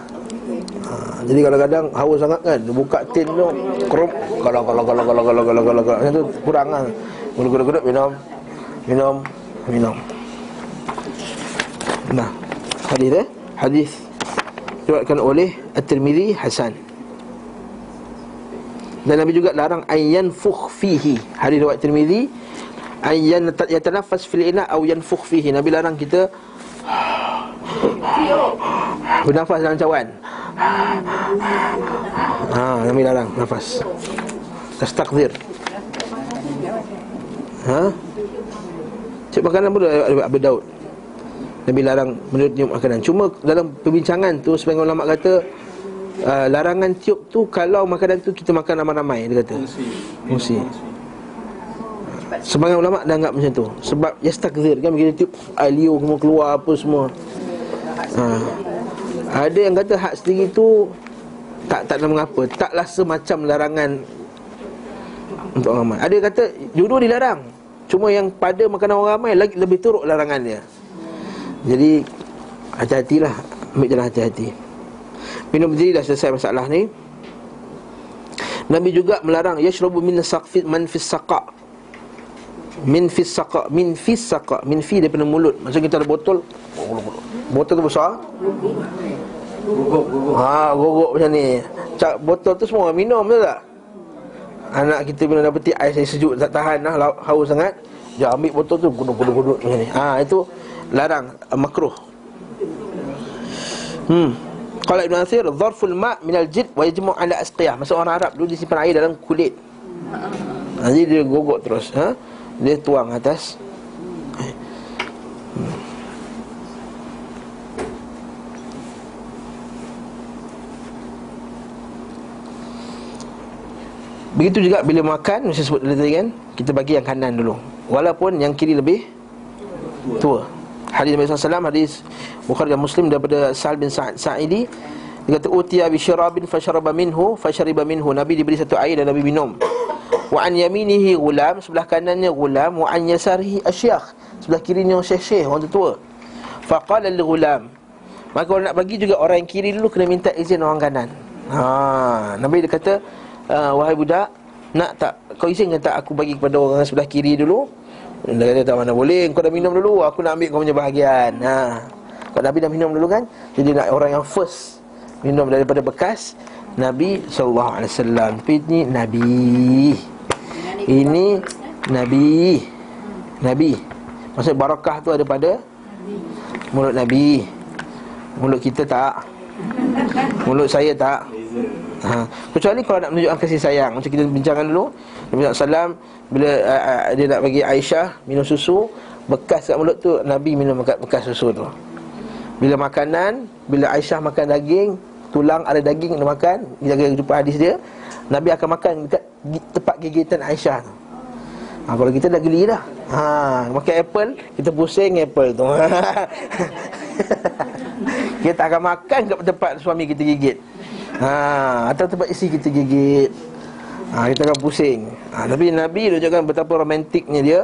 Ha, Jadi kadang-kadang haus sangat kan buka tin tu Kerup. Kalau kalau kalau kalau kalau kalau kalau kalau Macam tu kurang lah. Guduk-guduk minum. Minum Minum. Nah Hadis eh? Hadis. Diriwayatkan oleh At-Tirmidzi Hasan. Dan Nabi juga larang ayyan fukh fihi. Hadis riwayat Tirmizi ayyan yatanaffas fil ina aw yanfukh fihi. Nabi larang kita bernafas dalam cawan. Ha, Nabi larang nafas. Tastakzir. Ha? Cik makanan pun ada Abu Daud. Nabi larang menurut makanan. Cuma dalam perbincangan tu sebagian ulama kata uh, larangan tiup tu kalau makanan tu kita makan ramai-ramai dia kata. Fungsi. Sebagian ulama dah anggap macam tu. Sebab yastakzir kan Bila tiup liur semua keluar apa semua. Ha. Ada yang kata hak sendiri tu Tak tak ada mengapa Taklah semacam larangan Untuk orang ramai. Ada yang kata Dua-dua dilarang. Cuma yang pada makanan orang ramai Lagi lebih teruk larangan dia Jadi Hati-hatilah. Ambil jalan hati-hati. Minum diri dah selesai masalah ni. Nabi juga melarang yashrabu min saqfi man fis saqa min fis saqa min fis saqa min fi daripada mulut. Macam kita ada botol. Botol tu besar? Ha gogok macam ni. Cak, botol tu semua minum betul tak? Anak kita bila dah petik ais yang sejuk tak tahan lah haus sangat. Dia ambil botol tu guduk-guduk macam ni. Ha itu larang uh, makruh. Hmm. Qala Ibn Athir Dharful ma' minal jid Wa yajmu' ala asqiyah. Masa orang Arab dulu disimpan air dalam kulit. Ha, Jadi dia gogok terus ha? Dia tuang atas. Begitu juga bila makan Saya sebut tadi kan Kita bagi yang kanan dulu. Walaupun yang kiri lebih Tua. Hadis Nabi SAW Hadis Bukhari dan Muslim Daripada Sa'al bin Sa'id Sa'idi. Dia kata Utiya bi syarabin Fasharaba minhu Fashariba minhu. Nabi diberi satu air Dan Nabi minum Wa an yaminihi gulam Sebelah kanannya gulam Wa an yasarihi asyakh Sebelah kirinya syekh-syekh Orang tua Faqala li gulam Maka orang nak bagi juga Orang yang kiri dulu Kena minta izin orang kanan. Ha, Nabi dia kata uh, Wahai budak Nak tak Kau izinkan tak aku bagi kepada orang sebelah kiri dulu? Dia kata tak mana boleh Kau dah minum dulu Aku nak ambil kau punya bahagian. Ha. Kau Nabi dah minum dulu kan? Jadi nak orang yang first Minum daripada bekas Nabi SAW Tapi ini Nabi. Ini Nabi. Nabi. Maksud barakah tu ada pada Mulut Nabi. Mulut kita tak? Mulut saya tak? Ha. Kecuali kalau nak menunjukkan kasih sayang. Macam kita bincangkan dulu Nabi SAW Bila uh, uh, dia nak bagi Aisyah Minum susu Bekas kat mulut tu Nabi minum bekas susu tu. Bila makanan Bila Aisyah makan daging Tulang ada daging dia makan Jaga jumpa hadis dia Nabi akan makan dekat tempat gigitan Aisyah tu. Ha, Kalau kita dah geli dah. Ha, Makan apple Kita pusing apple tu. [LAUGHS] Kita akan makan kat tempat suami kita gigit. Ha, Atau tempat isi kita gigit. Ha, Kita akan pusing. Ha, Tapi Nabi tunjukkan betapa romantiknya dia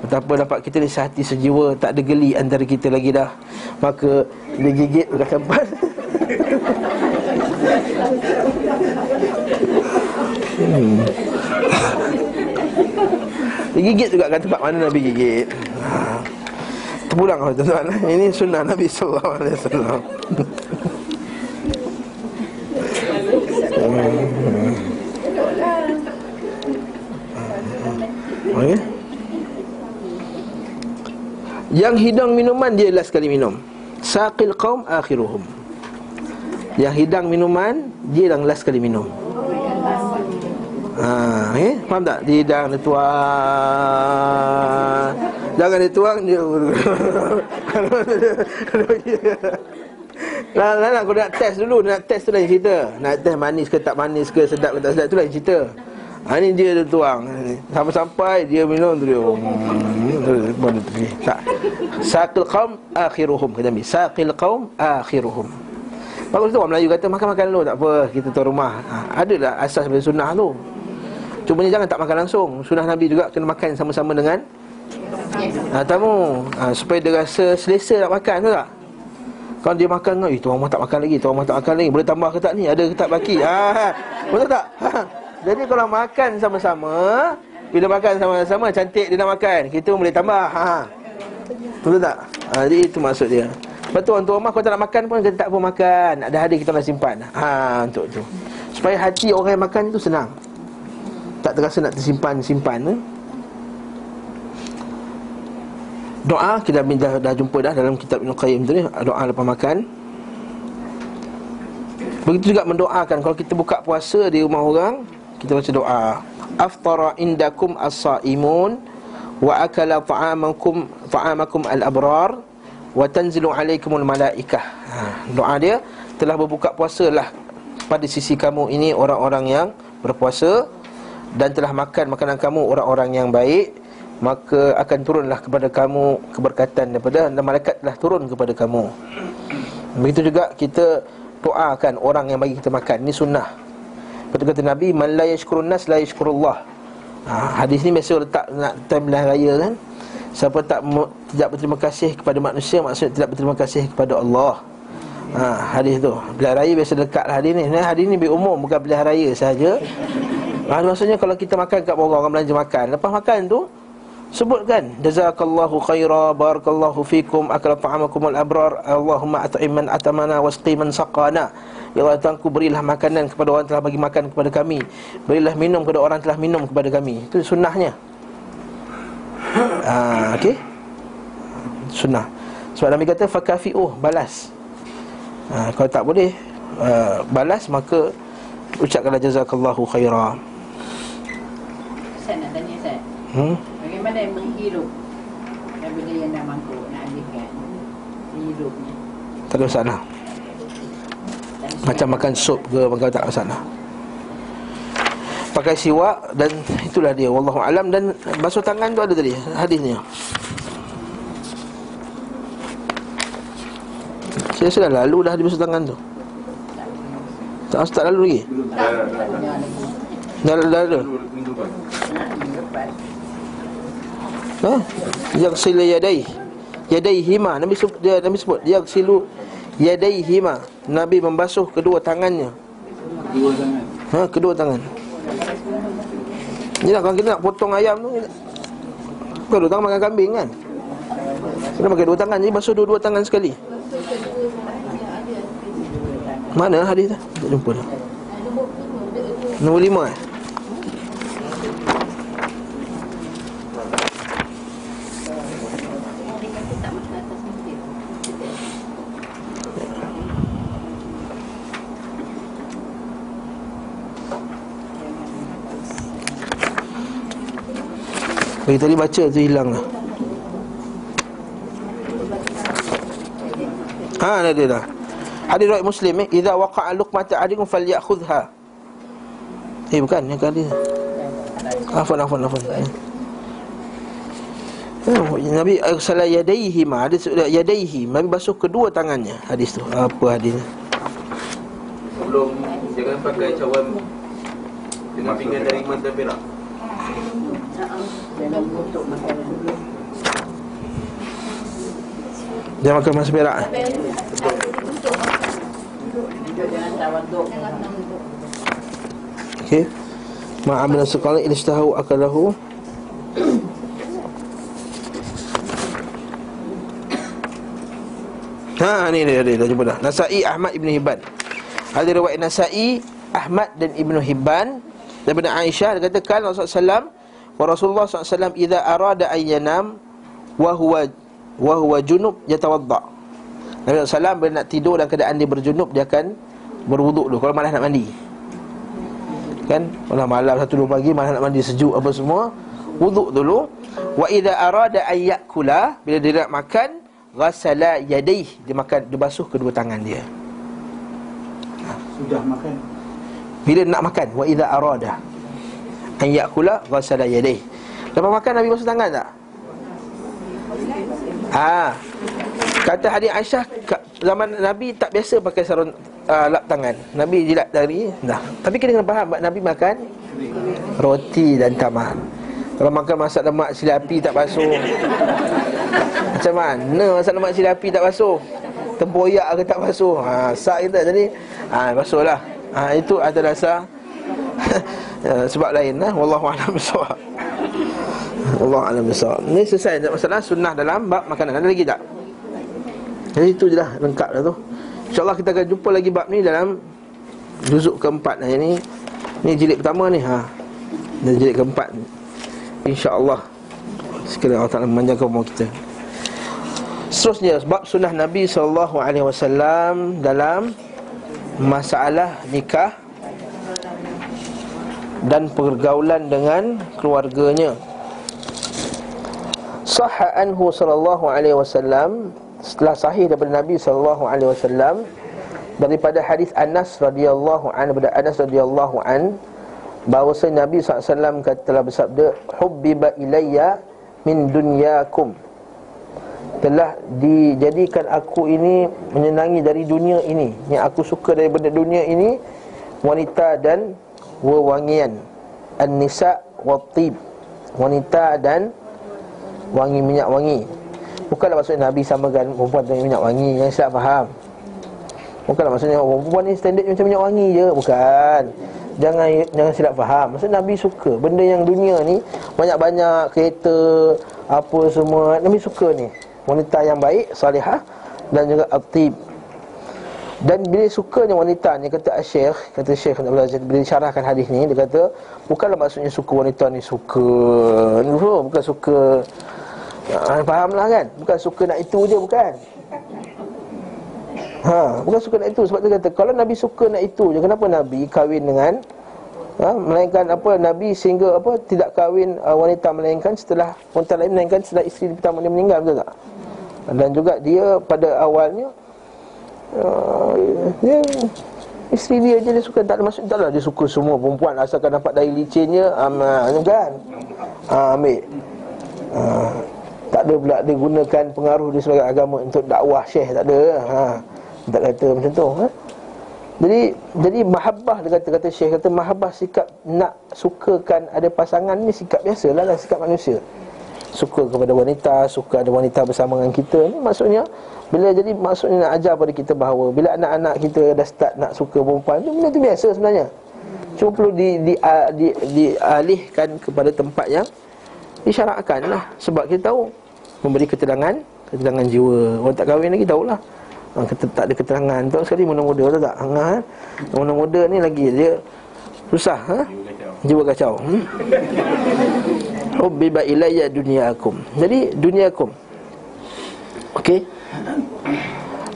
Betapa dapat kita di sehati sejiwa Tak ada geli antara kita lagi dah. Maka dia gigit kat tempat [LAUGHS] hmm. Dia gigit juga kat tempat mana Nabi gigit. Terpulang tuan-tuan Ini sunnah Nabi SAW Okay. Yang hidang minuman dia last kali minum. Saqil qaum akhiruhum. Yang hidang minuman dia yang last kali minum. Ha, eh? Faham tak? Dia hidang dia tuang. Jangan dia tuang dia. Nah, nah, nah, nak test dulu Nak test tu lain cerita Nak test manis ke tak manis ke Sedap ke tak sedap Tu lain cerita ha, Ni dia dia tuang Sampai-sampai dia minum tu dia hmm, Saqil qaum akhiruhum Kata Nabi Saqil qaum akhiruhum Bagus tu orang Melayu kata Makan-makan dulu. Tak apa Kita tuan rumah. Ha, Ada lah asas dari sunnah tu. Cuma jangan tak makan langsung. Sunnah Nabi juga kena makan sama-sama dengan ha, Tamu. Ha, Supaya dia rasa selesa nak makan tu tak? Kalau dia makan Eh tuan rumah tak makan lagi Tuan rumah tak makan lagi. Boleh tambah ke tak ni? Ada ke tak baki ha, Betul tak? Ha. Jadi kalau makan sama-sama Bila makan sama-sama Cantik dia nak makan. Kita pun boleh tambah ha. Betul tak? Ha, Jadi itu maksud dia Lepas tu tuan rumah Kalau tak nak makan pun Kita tak pun makan. Ada hadir kita nak simpan. Ha, Untuk tu. Supaya hati orang yang makan tu senang. Tak terasa nak tersimpan-simpan eh? Doa kita dah, dah jumpa dah dalam kitab Ibn Qayyim tu ni. Doa lepas makan. Begitu juga mendoakan. Kalau kita buka puasa di rumah orang Kita baca doa. Aftara indakum as-saimun Wa akala ta'amakum Ta'amakum al-abrar Wa tanzilu alaikumul malaikah ha, Doa dia Telah berbuka puasa lah Pada sisi kamu ini orang-orang yang berpuasa Dan telah makan makanan kamu orang-orang yang baik maka akan turunlah kepada kamu keberkatan daripada dan malaikat telah turun kepada kamu. Begitu juga kita doakan orang yang bagi kita makan. Ini sunnah. Betul kata Nabi, "Man la yashkurun nas la yashkurullah." Ha, hadis ni biasa letak nak time raya kan. Siapa tak tidak berterima kasih kepada manusia maksudnya tidak berterima kasih kepada Allah. Ha, hadis tu. Bila raya biasa dekat hadis ni. Nah, hadis ni lebih umum bukan bila raya saja. Ha, maksudnya kalau kita makan kat orang orang belanja makan, lepas makan tu Sebutkan Jazakallahu khaira Barakallahu fikum Akala ta'amakum al-abrar Allahumma at'iman atamana Wasqi man saqana Ya Allah Tuhanku berilah makanan kepada orang telah bagi makan kepada kami Berilah minum kepada orang telah minum kepada kami Itu sunnahnya ah, Okey. Sunnah. Sebab Nabi kata Fakafi'uh Balas. Ah, Kalau tak boleh uh, Balas maka Ucapkanlah jazakallahu khaira. Saya nak tanya saya Hmm? Bagaimana yang hirup? Dan benda yang dah mampu nak alihkan. Hirupnya Tak ada masalah. Macam makan sup ke Maka tak ada masalah Pakai siwak Dan itulah dia Wallahu alam. Dan basuh tangan tu ada tadi Hadisnya. Saya rasa dah lalu dah Dia basuh tangan tu. Tak tak lalu lagi? Dah dah dah Ha? Yaghsil yadayhi. Yadaihima Nabi sebut dia Nabi sebut Yaghsilu Yadaihima. Nabi membasuh kedua tangannya. Dua tangan. Ha, kedua tangan. Ni lah kalau kita nak potong ayam tu Kau dua tangan makan kambing kan? Kita pakai dua tangan Jadi basuh dua-dua tangan sekali. Mana hadis tu? Tak jumpa dah. Nombor lima eh Bagi tadi baca tu hilang lah. Ha ada dia dah. Hadis riwayat Muslim eh. Idza waqa'a luqmata ahadikum falyakhudha Eh bukan yang kali Afwan afwan afwan. Oh, Nabi arsala yadaihi ma hadis yadaihi Nabi basuh kedua tangannya hadis tu. Apa hadis Sebelum jangan pakai cawan. Dengan pinggan dari mantan perak. Jangan dulu dia makan masa perak Okey. Ma'amil sekali ilishtahu akalahu Ha ni dia dia dah jumpa dah. Nasai Ahmad Ibn Hibban. Ada riwayat Nasai Ahmad dan Ibn Hibban daripada Aisyah dia katakan Rasulullah SAW wa Rasulullah SAW idza arada an yanam wa huwa wa huwa junub yatawadda. Nabi SAW bila nak tidur dalam keadaan dia berjunub dia akan berwuduk dulu kalau malas nak mandi. Kan? Kalau malam satu dua pagi malas nak mandi sejuk apa semua, wuduk dulu. Wa idza arada an yakula bila dia nak makan ghasala yadayh dia makan dia basuh kedua tangan dia. Sudah makan. Bila nak makan wa idza arada an yakula ghasala yadayh. Lepas makan Nabi basuh tangan tak? Ah. Kata hadis Aisyah zaman Nabi tak biasa pakai sarung uh, lap tangan. Nabi jilat dari dah. Tapi kita kena faham Nabi makan roti dan tamar. Kalau makan masak lemak sili api tak basuh. [LAUGHS] Macam mana masak lemak sili api tak basuh? Tempoyak ke tak basuh? Ha, sak kita jadi ha, basuhlah. Ha, itu ada dasar [LAUGHS] Ya, sebab lain lah wallahu a'lam bissawab. Allah alam bisawab. Ni selesai masalah sunnah dalam bab makanan. Ada lagi tak? Jadi itu je lah lengkap dah tu. InsyaAllah kita akan jumpa lagi bab ni dalam juzuk keempat. Nah, ini ni jilid pertama ni ha. Dan jilid keempat. InsyaAllah. Sekiranya Allah Ta'ala memanjangkan umur kita. Seterusnya bab sunnah Nabi SAW dalam masalah nikah dan pergaulan dengan keluarganya. Sahha anhu sallallahu alaihi wasallam setelah sahih daripada Nabi sallallahu alaihi wasallam daripada hadis Anas radhiyallahu an daripada Anas radhiyallahu an bahawa Nabi SAW kata telah bersabda hubbiba ilayya min dunyakum telah dijadikan aku ini menyenangi dari dunia ini yang aku suka daripada dunia ini wanita dan wewangian an-nisa wa tib wanita dan wangi minyak wangi. Bukanlah maksudnya Nabi samakan perempuan dengan minyak wangi. Yang silap faham. Bukanlah maksudnya perempuan ni standard macam minyak wangi je. Bukan. Jangan jangan silap faham. Maksud Nabi suka. Benda yang dunia ni banyak-banyak kereta apa semua Nabi suka ni. Wanita yang baik salihah dan juga atib dan bila sukanya wanita ni kata Syekh kata Syekh Abdul Aziz bila syarahkan hadis ni dia kata bukanlah maksudnya suka wanita ni suka no, bukan suka ha, fahamlah kan? Bukan suka nak itu je bukan? Ha bukan suka nak itu. Sebab dia kata kalau Nabi suka nak itu je kenapa Nabi kahwin dengan ha, melainkan apa Nabi sehingga apa tidak kahwin uh, wanita melainkan setelah wanita lain melainkan setelah isteri pertama dia meninggal betul tak? Dan juga dia pada awalnya uh, dia isteri dia je dia suka tak ada maksud tak lah dia suka semua perempuan asalkan dapat dari licinnya um, kan? Uh, ambil. Uh, tak ada pula dia gunakan pengaruh dia sebagai agama untuk dakwah syekh tak ada ha tak kata macam tu ha? jadi jadi mahabbah dia kata kata syekh kata mahabbah sikap nak sukakan ada pasangan ni sikap biasalah lah sikap manusia suka kepada wanita suka ada wanita bersama dengan kita ni maksudnya bila jadi maksudnya nak ajar pada kita bahawa bila anak-anak kita dah start nak suka perempuan tu benda tu biasa sebenarnya. Cuma perlu di di, di, di dialihkan kepada tempat yang disyaratkan lah sebab kita tahu memberi keterangan keterangan jiwa. Orang tak kahwin lagi tahulah. Ha, kata, tak ada keterangan. Tahu sekali muda-muda tahu tak? Ha, kan? muda-muda ni lagi dia susah ha? jiwa kacau. Hmm? Hubbiba ilayya dunyakum Jadi dunyakum Okey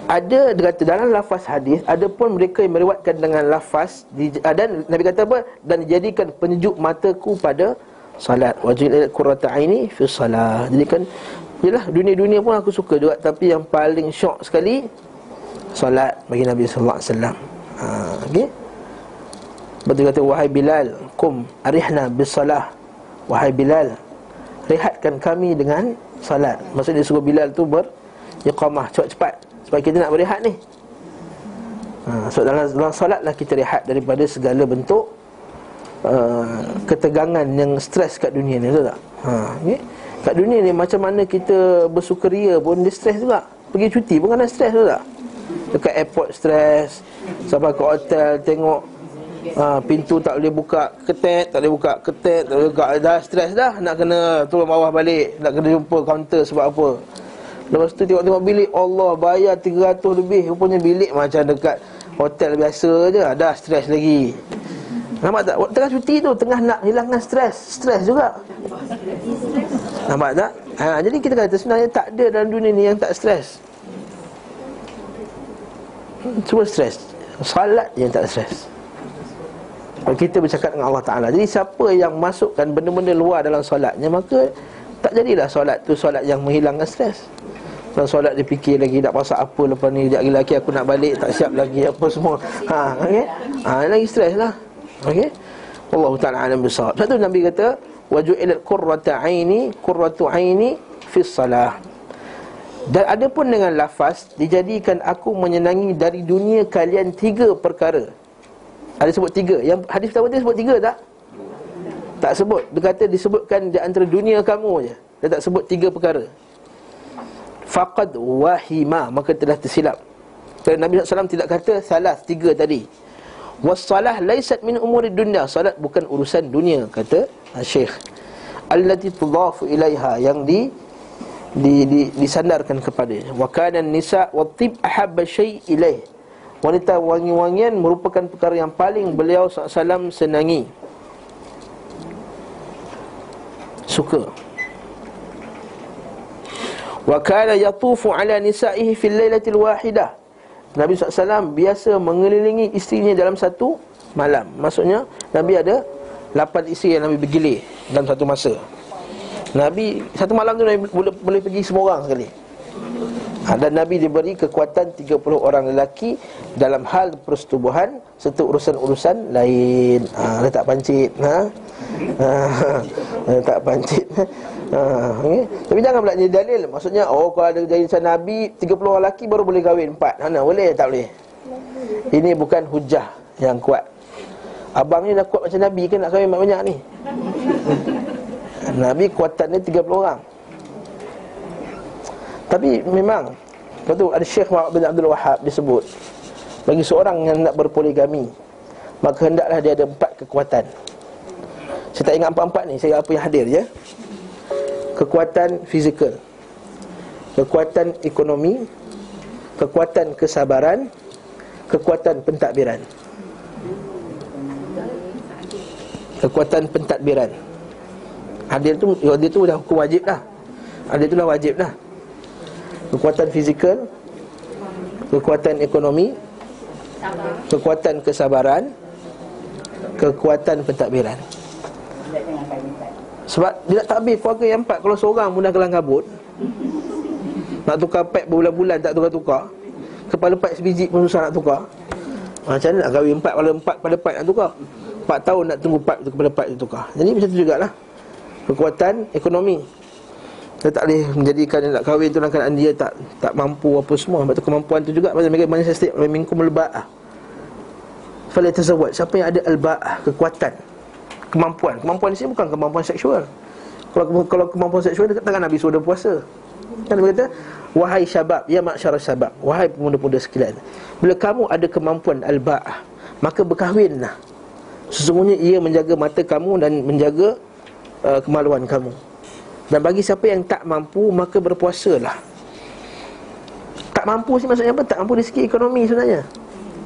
ada kata dalam lafaz hadis ada pun mereka yang meriwayatkan dengan lafaz dan Nabi kata apa? Dan dijadikan penyejuk mataku pada salat. Wajib qurrata aini fi salat. Jadi kan Yalah dunia-dunia pun aku suka juga. Tapi yang paling syok sekali Salat bagi Nabi Sallallahu Alaihi Wasallam. ha, okay? Betul kata Wahai Bilal Kum arihna bisalah Wahai Bilal Rehatkan kami dengan salat. Maksudnya suruh Bilal tu ber Iqamah. Cepat-cepat Sebab kita nak berehat ni. Ha, So dalam, dalam salat lah kita rehat Daripada segala bentuk uh, Ketegangan yang stres kat dunia ni Betul tak? Ha, okay? Kat dunia ni macam mana kita bersukaria pun dia stres juga. Pergi cuti pun kena stres juga Dekat airport stres Sampai ke hotel tengok ha, Pintu tak boleh buka ketet Tak boleh buka ketet Tak boleh buka. Dah stres dah Nak kena turun bawah balik Nak kena jumpa kaunter sebab apa Lepas tu tengok-tengok bilik Allah bayar 300 lebih. Rupanya bilik macam dekat hotel biasa je Dah stres lagi. Nampak tak? Tengah cuti tu Tengah nak hilangkan stres Stres juga. Nampak tak? Ha, jadi kita kata sebenarnya tak ada dalam dunia ni yang tak stres Semua stres Salat yang tak stres kita bercakap dengan Allah Ta'ala. Jadi siapa yang masukkan benda-benda luar dalam solatnya Maka tak jadilah solat tu solat yang menghilangkan stres dalam solat dia fikir lagi nak pasak apa lepas ni Sekejap lagi aku nak balik tak siap lagi apa semua Ha, okay? ha lagi stres lah Okey. Allah Taala alam besar. Satu Nabi kata waju'ilat qurratu aini qurratu aini fi salah. Dan ada pun dengan lafaz dijadikan aku menyenangi dari dunia kalian tiga perkara. Ada sebut tiga. Yang hadis pertama dia sebut tiga tak? Tak sebut. Dia kata disebutkan di antara dunia kamu je. Dia tak sebut tiga perkara. Faqad wahima maka telah tersilap. Kerana Nabi SAW tidak kata salah tiga tadi. Wassalah laisat min umuri dunia Salat bukan urusan dunia Kata Syekh Allati tudhafu ilaiha Yang di di, di disandarkan kepada wa kana nisa wa tib ahabba syai ilaih wanita wangi-wangian merupakan perkara yang paling beliau SAW senangi suka. Wa kana yatufu ala nisaihi fil lailatil wahidah. Nabi SAW biasa mengelilingi isterinya dalam satu malam. Maksudnya Nabi ada lapan isteri yang Nabi bergilir dalam satu masa. Nabi, satu malam tu Nabi boleh, boleh pergi semua orang sekali ha, Dan Nabi diberi kekuatan 30 orang lelaki Dalam hal persetubuhan Serta urusan-urusan lain. Ha, Letak pancit ha? ha, [LAUGHS] Letak pancit. Ha, okay? Tapi jangan pula jadi dalil. Maksudnya, oh kalau ada jadi macam Nabi 30 orang lelaki baru boleh kahwin. 4 Mana? Boleh? Tak boleh? Ini bukan hujah yang kuat. Abang ni dah kuat macam Nabi kan nak kahwin banyak-banyak ni? Nabi kuatannya 30 orang Tapi memang Lepas tu ada Syekh Muhammad bin Abdul Wahab disebut Bagi seorang yang nak berpoligami Maka hendaklah dia ada empat kekuatan. Saya tak ingat empat-empat ni Saya apa yang hadir je Kekuatan fizikal Kekuatan ekonomi Kekuatan kesabaran Kekuatan pentadbiran. Kekuatan pentadbiran. Adil tu Adil tu dah hukum wajib dah Adil tu dah wajib dah Kekuatan fizikal Kekuatan ekonomi Kekuatan kesabaran kekuatan pentadbiran. Sebab dia nak takbir keluarga yang empat Kalau seorang pun dah kelang kabut Nak tukar pad berbulan-bulan tak tukar-tukar Kepala pad sebiji pun susah nak tukar. Macam mana nak kahwin empat Kalau empat pada pad nak tukar? Empat tahun nak tunggu tu kepala pad tu tukar. Jadi macam tu jugalah. Kekuatan ekonomi Kita tak boleh menjadikan nak kahwin tu dalam dia tak tak mampu apa semua. Sebab tu kemampuan tu juga. Macam mereka manusia setiap Minkum al-ba'ah Fala tazawwaj. Siapa yang ada al-ba'ah Kekuatan Kemampuan. Kemampuan sini bukan kemampuan seksual. Kalau kalau kemampuan seksual Dekat tangan Nabi suruh puasa. Kan dia kata Wahai syabab Ya maksyarah syabab. Wahai pemuda-pemuda sekalian Bila kamu ada kemampuan al-ba'ah Maka berkahwinlah. Sesungguhnya ia menjaga mata kamu Dan menjaga uh, kemaluan kamu Dan bagi siapa yang tak mampu Maka berpuasalah Tak mampu sih maksudnya apa? Tak mampu dari segi ekonomi sebenarnya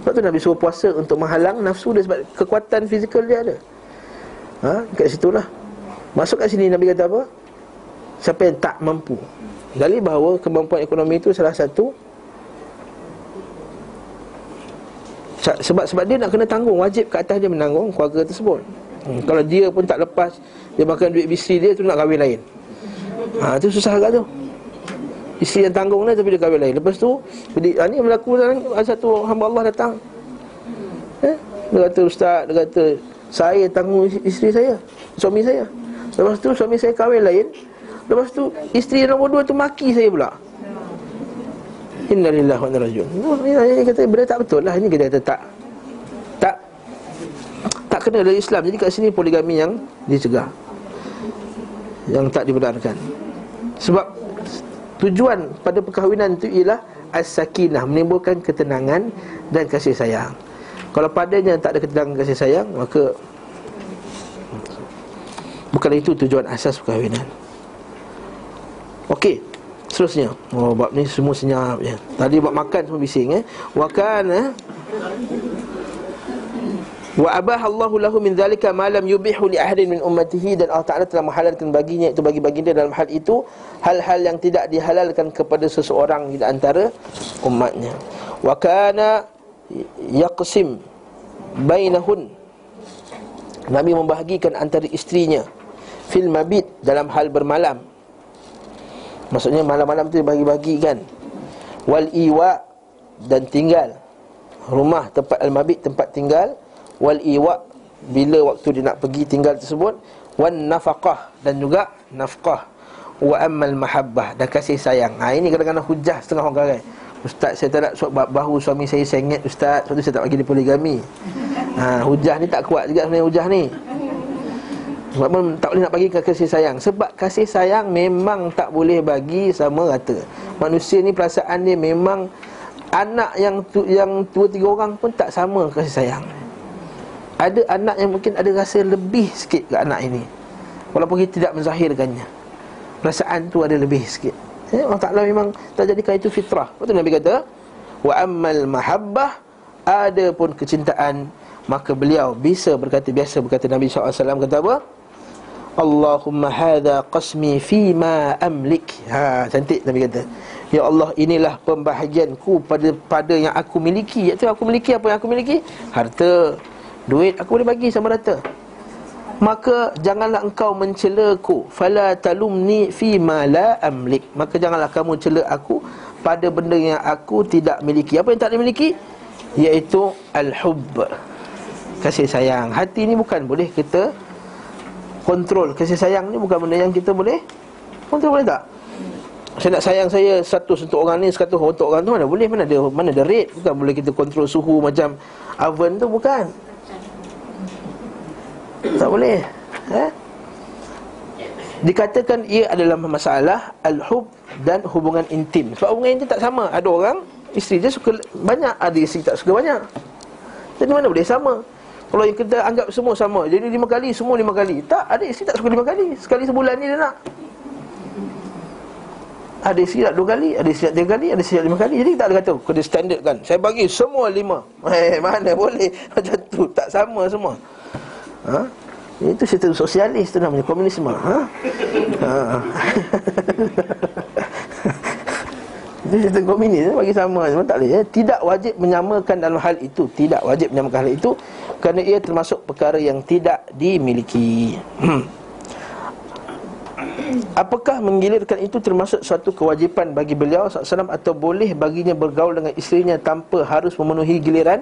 Sebab tu Nabi suruh puasa untuk menghalang nafsu dia Sebab kekuatan fizikal dia ada Ha, kat situlah. Masuk kat sini Nabi kata apa? Siapa yang tak mampu. Dalil bahawa kemampuan ekonomi itu salah satu Sa- sebab sebab dia nak kena tanggung wajib ke atas dia menanggung keluarga tersebut. Hmm, kalau dia pun tak lepas dia makan duit isteri dia tu nak kahwin lain. Ha tu susah agak tu. Isteri yang tanggung dia tapi dia kahwin lain. Lepas tu bila ha, ni berlaku ada satu hamba Allah datang. Eh? Dia kata ustaz, dia kata saya tanggung isteri saya, suami saya. Lepas tu suami saya kahwin lain. Lepas tu isteri nombor dua tu maki saya pula. Innalillahi wa. Ini, ini kata benda tak betul lah. Ini kita kata tak tak tak kena dari Islam. Jadi kat sini poligami yang dicegah. Yang tak dibenarkan. Sebab tujuan pada perkahwinan itu ialah as-sakinah, menimbulkan ketenangan dan kasih sayang. Kalau padanya tak ada ketenangan kasih sayang, maka bukan itu tujuan asas perkahwinan. Okey. Seterusnya Oh bab ni semua senyap je Tadi bab makan semua bising eh Wa kana Wa abah Allahu lahu min dhalika ma lam yubihu li ahadin min ummatihi. Dan Allah Taala telah menghalalkan baginya itu bagi baginda dalam hal itu hal-hal yang tidak dihalalkan kepada seseorang di antara umatnya. Wa kana yaqsim bainahun. Nabi membahagikan antara isterinya fil mabit dalam hal bermalam. Maksudnya malam-malam tu dibagi-bagi kan Wal iwa dan tinggal. Rumah tempat al-mabit tempat tinggal Wal iwa bila waktu dia nak pergi tinggal tersebut. Wan nafaqah dan juga nafkah Wa ammal mahabbah dan kasih sayang. Ha ini kadang-kadang hujah setengah orang karai Ustaz saya tak nak bahu suami saya sengit Ustaz. Sebab tu saya tak bagi dia poligami. Ha hujah ni tak kuat juga sebenarnya hujah ni. Sebab pun tak boleh nak bagi kasih sayang. Sebab kasih sayang memang tak boleh bagi sama rata. Manusia ni perasaan dia memang Anak yang tu, yang dua tiga orang pun tak sama kasih sayang Ada anak yang mungkin ada rasa lebih sikit ke anak ini. Walaupun kita tidak menzahirkannya. Perasaan tu ada lebih sikit. Eh, Allah Ta'ala memang tak jadikan itu fitrah. Lepas tu Nabi kata Wa ammal mahabbah Ada pun kecintaan Maka beliau bisa berkata Biasa berkata Nabi SAW kata apa? Allahumma hadha qasmi fi ma amlik. Ha, cantik Nabi kata. Ya Allah, inilah pembahagianku pada pada yang aku miliki. Iaitu aku miliki apa yang aku miliki? Harta, duit, aku boleh bagi sama rata. Maka janganlah engkau mencelaku Fala talumni fi ma la amlik. Maka janganlah kamu cela aku Pada benda yang aku tidak miliki. Apa yang tak dimiliki? Iaitu al-hubb. Kasih sayang. Hati ni bukan boleh kita kontrol. Kasih sayang ni bukan benda yang kita boleh kontrol boleh tak? Saya nak sayang saya satu untuk orang ni, satu untuk orang tu mana? Boleh mana ada mana ada rate bukan boleh kita kontrol suhu macam oven tu bukan. Tak boleh. Eh? Dikatakan ia adalah masalah al-hub dan hubungan intim. Sebab hubungan intim tak sama. Ada orang isteri dia suka banyak, ada isteri tak suka banyak. Jadi mana boleh sama? Kalau yang kita anggap semua sama Jadi lima kali, semua lima kali Tak, ada isteri tak suka lima kali Sekali sebulan ni dia nak Ada isteri tak dua kali Ada isteri tak tiga kali Ada isteri lima kali Jadi tak ada kata Kena standard kan Saya bagi semua lima [LAUGHS] Eh, mana boleh Macam tu Tak sama semua Ha? Itu sistem sosialis tu namanya Komunisme ha? ha. Itu sistem komunis bagi sama Memang tak boleh ya? Tidak wajib menyamakan dalam hal itu Tidak wajib menyamakan hal itu Kerana ia termasuk perkara yang tidak dimiliki Apakah menggilirkan itu termasuk suatu kewajipan bagi beliau SAW Atau boleh baginya bergaul dengan isterinya tanpa harus memenuhi giliran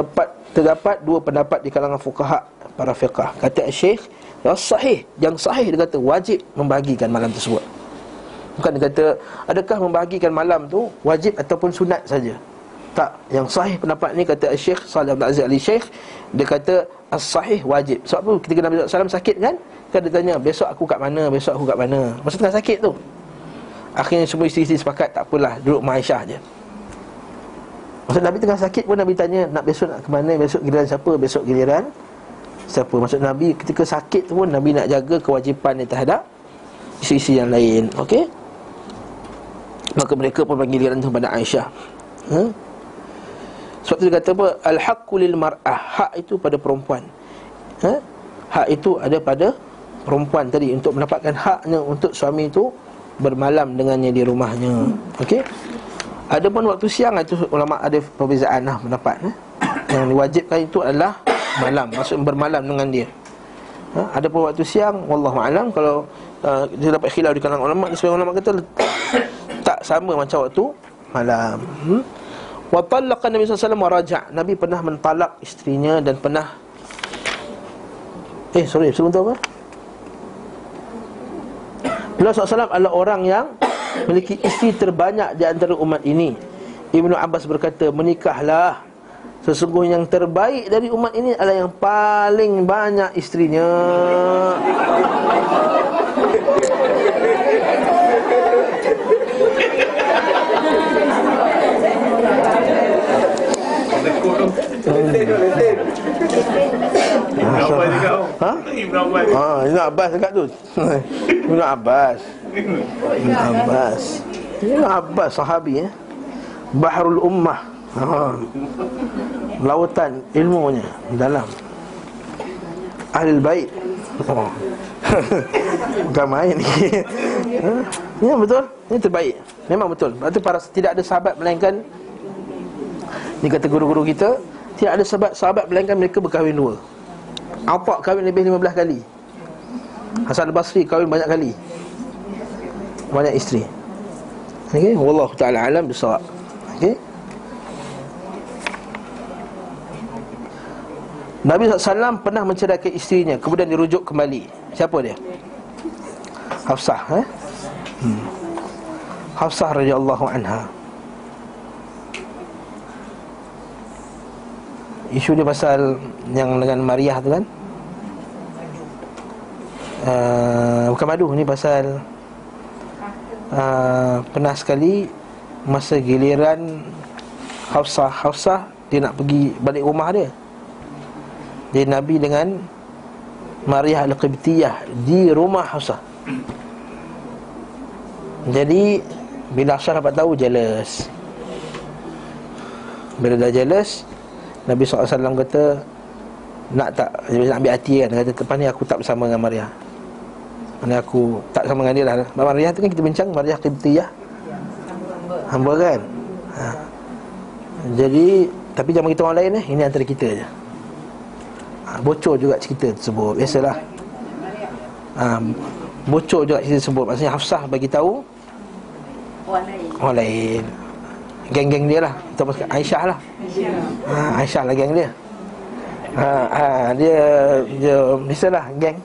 Tepat terdapat dua pendapat di kalangan fukaha para fiqah. Kata Syekh yang sahih Yang sahih dia kata wajib membagikan malam tersebut. Bukan dia kata Adakah membagikan malam tu Wajib ataupun sunat saja? Tak Yang sahih pendapat ni kata Syekh Salih Abdul Aziz Ali Syekh Dia kata As-sahih wajib. Sebab apa? Ketika Nabi SAW sakit kan Kan dia tanya Besok aku kat mana? Besok aku kat mana? Masa tengah sakit tu. Akhirnya semua isteri-isteri sepakat Tak apalah Duduk Aisyah je Maksud Nabi tengah sakit pun Nabi tanya Nak besok nak ke mana? Besok giliran siapa? Besok giliran Siapa? Maksud Nabi ketika sakit tu pun Nabi nak jaga kewajipan dia terhadap Isteri-isteri yang lain Okey? Maka mereka pun panggil giliran kepada Aisyah. Ha? Sebab tu dia kata apa? Al-haqqu lil mar'ah Hak itu pada perempuan. Ha? Hak itu ada pada perempuan tadi. Untuk mendapatkan haknya untuk suami itu Bermalam dengannya di rumahnya. Okey ada pun waktu siang itu ulama ada perbezaan lah pendapat eh? [COUGHS] Yang diwajibkan itu adalah malam Maksud bermalam dengan dia ha? Ada pun waktu siang Wallahu alam Kalau uh, dia dapat khilaf di kalangan ulama Sebagai ulama kata [COUGHS] Tak sama macam waktu malam hmm? Wa talaqa Nabi SAW raja' Nabi pernah mentalak isterinya dan pernah Eh sorry tu apa? Beliau SAW adalah orang yang Memiliki isteri terbanyak di antara umat ini Ibnu Abbas berkata Menikahlah Sesungguhnya yang terbaik dari umat ini adalah yang paling banyak juga Ah, Ibnu Abbas dekat tu. Ibnu Abbas. Ibnu Abbas. Ibnu Abbas sahabi eh. Bahrul Ummah. Ha. Lautan ilmunya dalam. Ahli bait. Oh. [LAUGHS] Bukan main ni. Ha? Ya betul. Ini terbaik. Memang betul. Berarti para tidak ada sahabat melainkan ni kata guru-guru kita, tidak ada sahabat sahabat melainkan mereka berkahwin dua. Apak kahwin lebih 15 kali Hasan al-Basri kahwin banyak kali Banyak isteri Okey, wallahu taala alam bisawab. Okey. Nabi SAW pernah menceraikan isterinya Kemudian dirujuk kembali Siapa dia? Hafsah eh? hmm. Hafsah radhiyallahu anha Isu dia pasal Yang dengan Mariah tu kan uh, Bukan madu Ni pasal uh, Pernah sekali Masa giliran Hafsah Hafsah Dia nak pergi balik rumah dia. Jadi Nabi dengan Mariah Al-Qibtiyah Di rumah Hafsah. Jadi Bila Hafsah dapat tahu jealous. Bila dah jealous Nabi SAW kata Nak tak? Nak ambil hati kan Kata lepas ni aku tak bersama dengan Maria Mana aku tak bersama dengan dia lah. Maria tu kan kita bincang Maria Qibtiyah Hamba kan? Ha. Jadi Tapi jangan kita orang lain eh. Ini antara kita je. Ha, Bocor juga cerita tersebut. Biasalah. Ha, Bocor juga cerita tersebut. Maksudnya Hafsah bagi tahu Orang lain. Orang lain. Geng-geng dia lah. Atau Aisyah lah. Ha, Aisyah lah geng dia. Ha, ha, Dia Dia Biasalah geng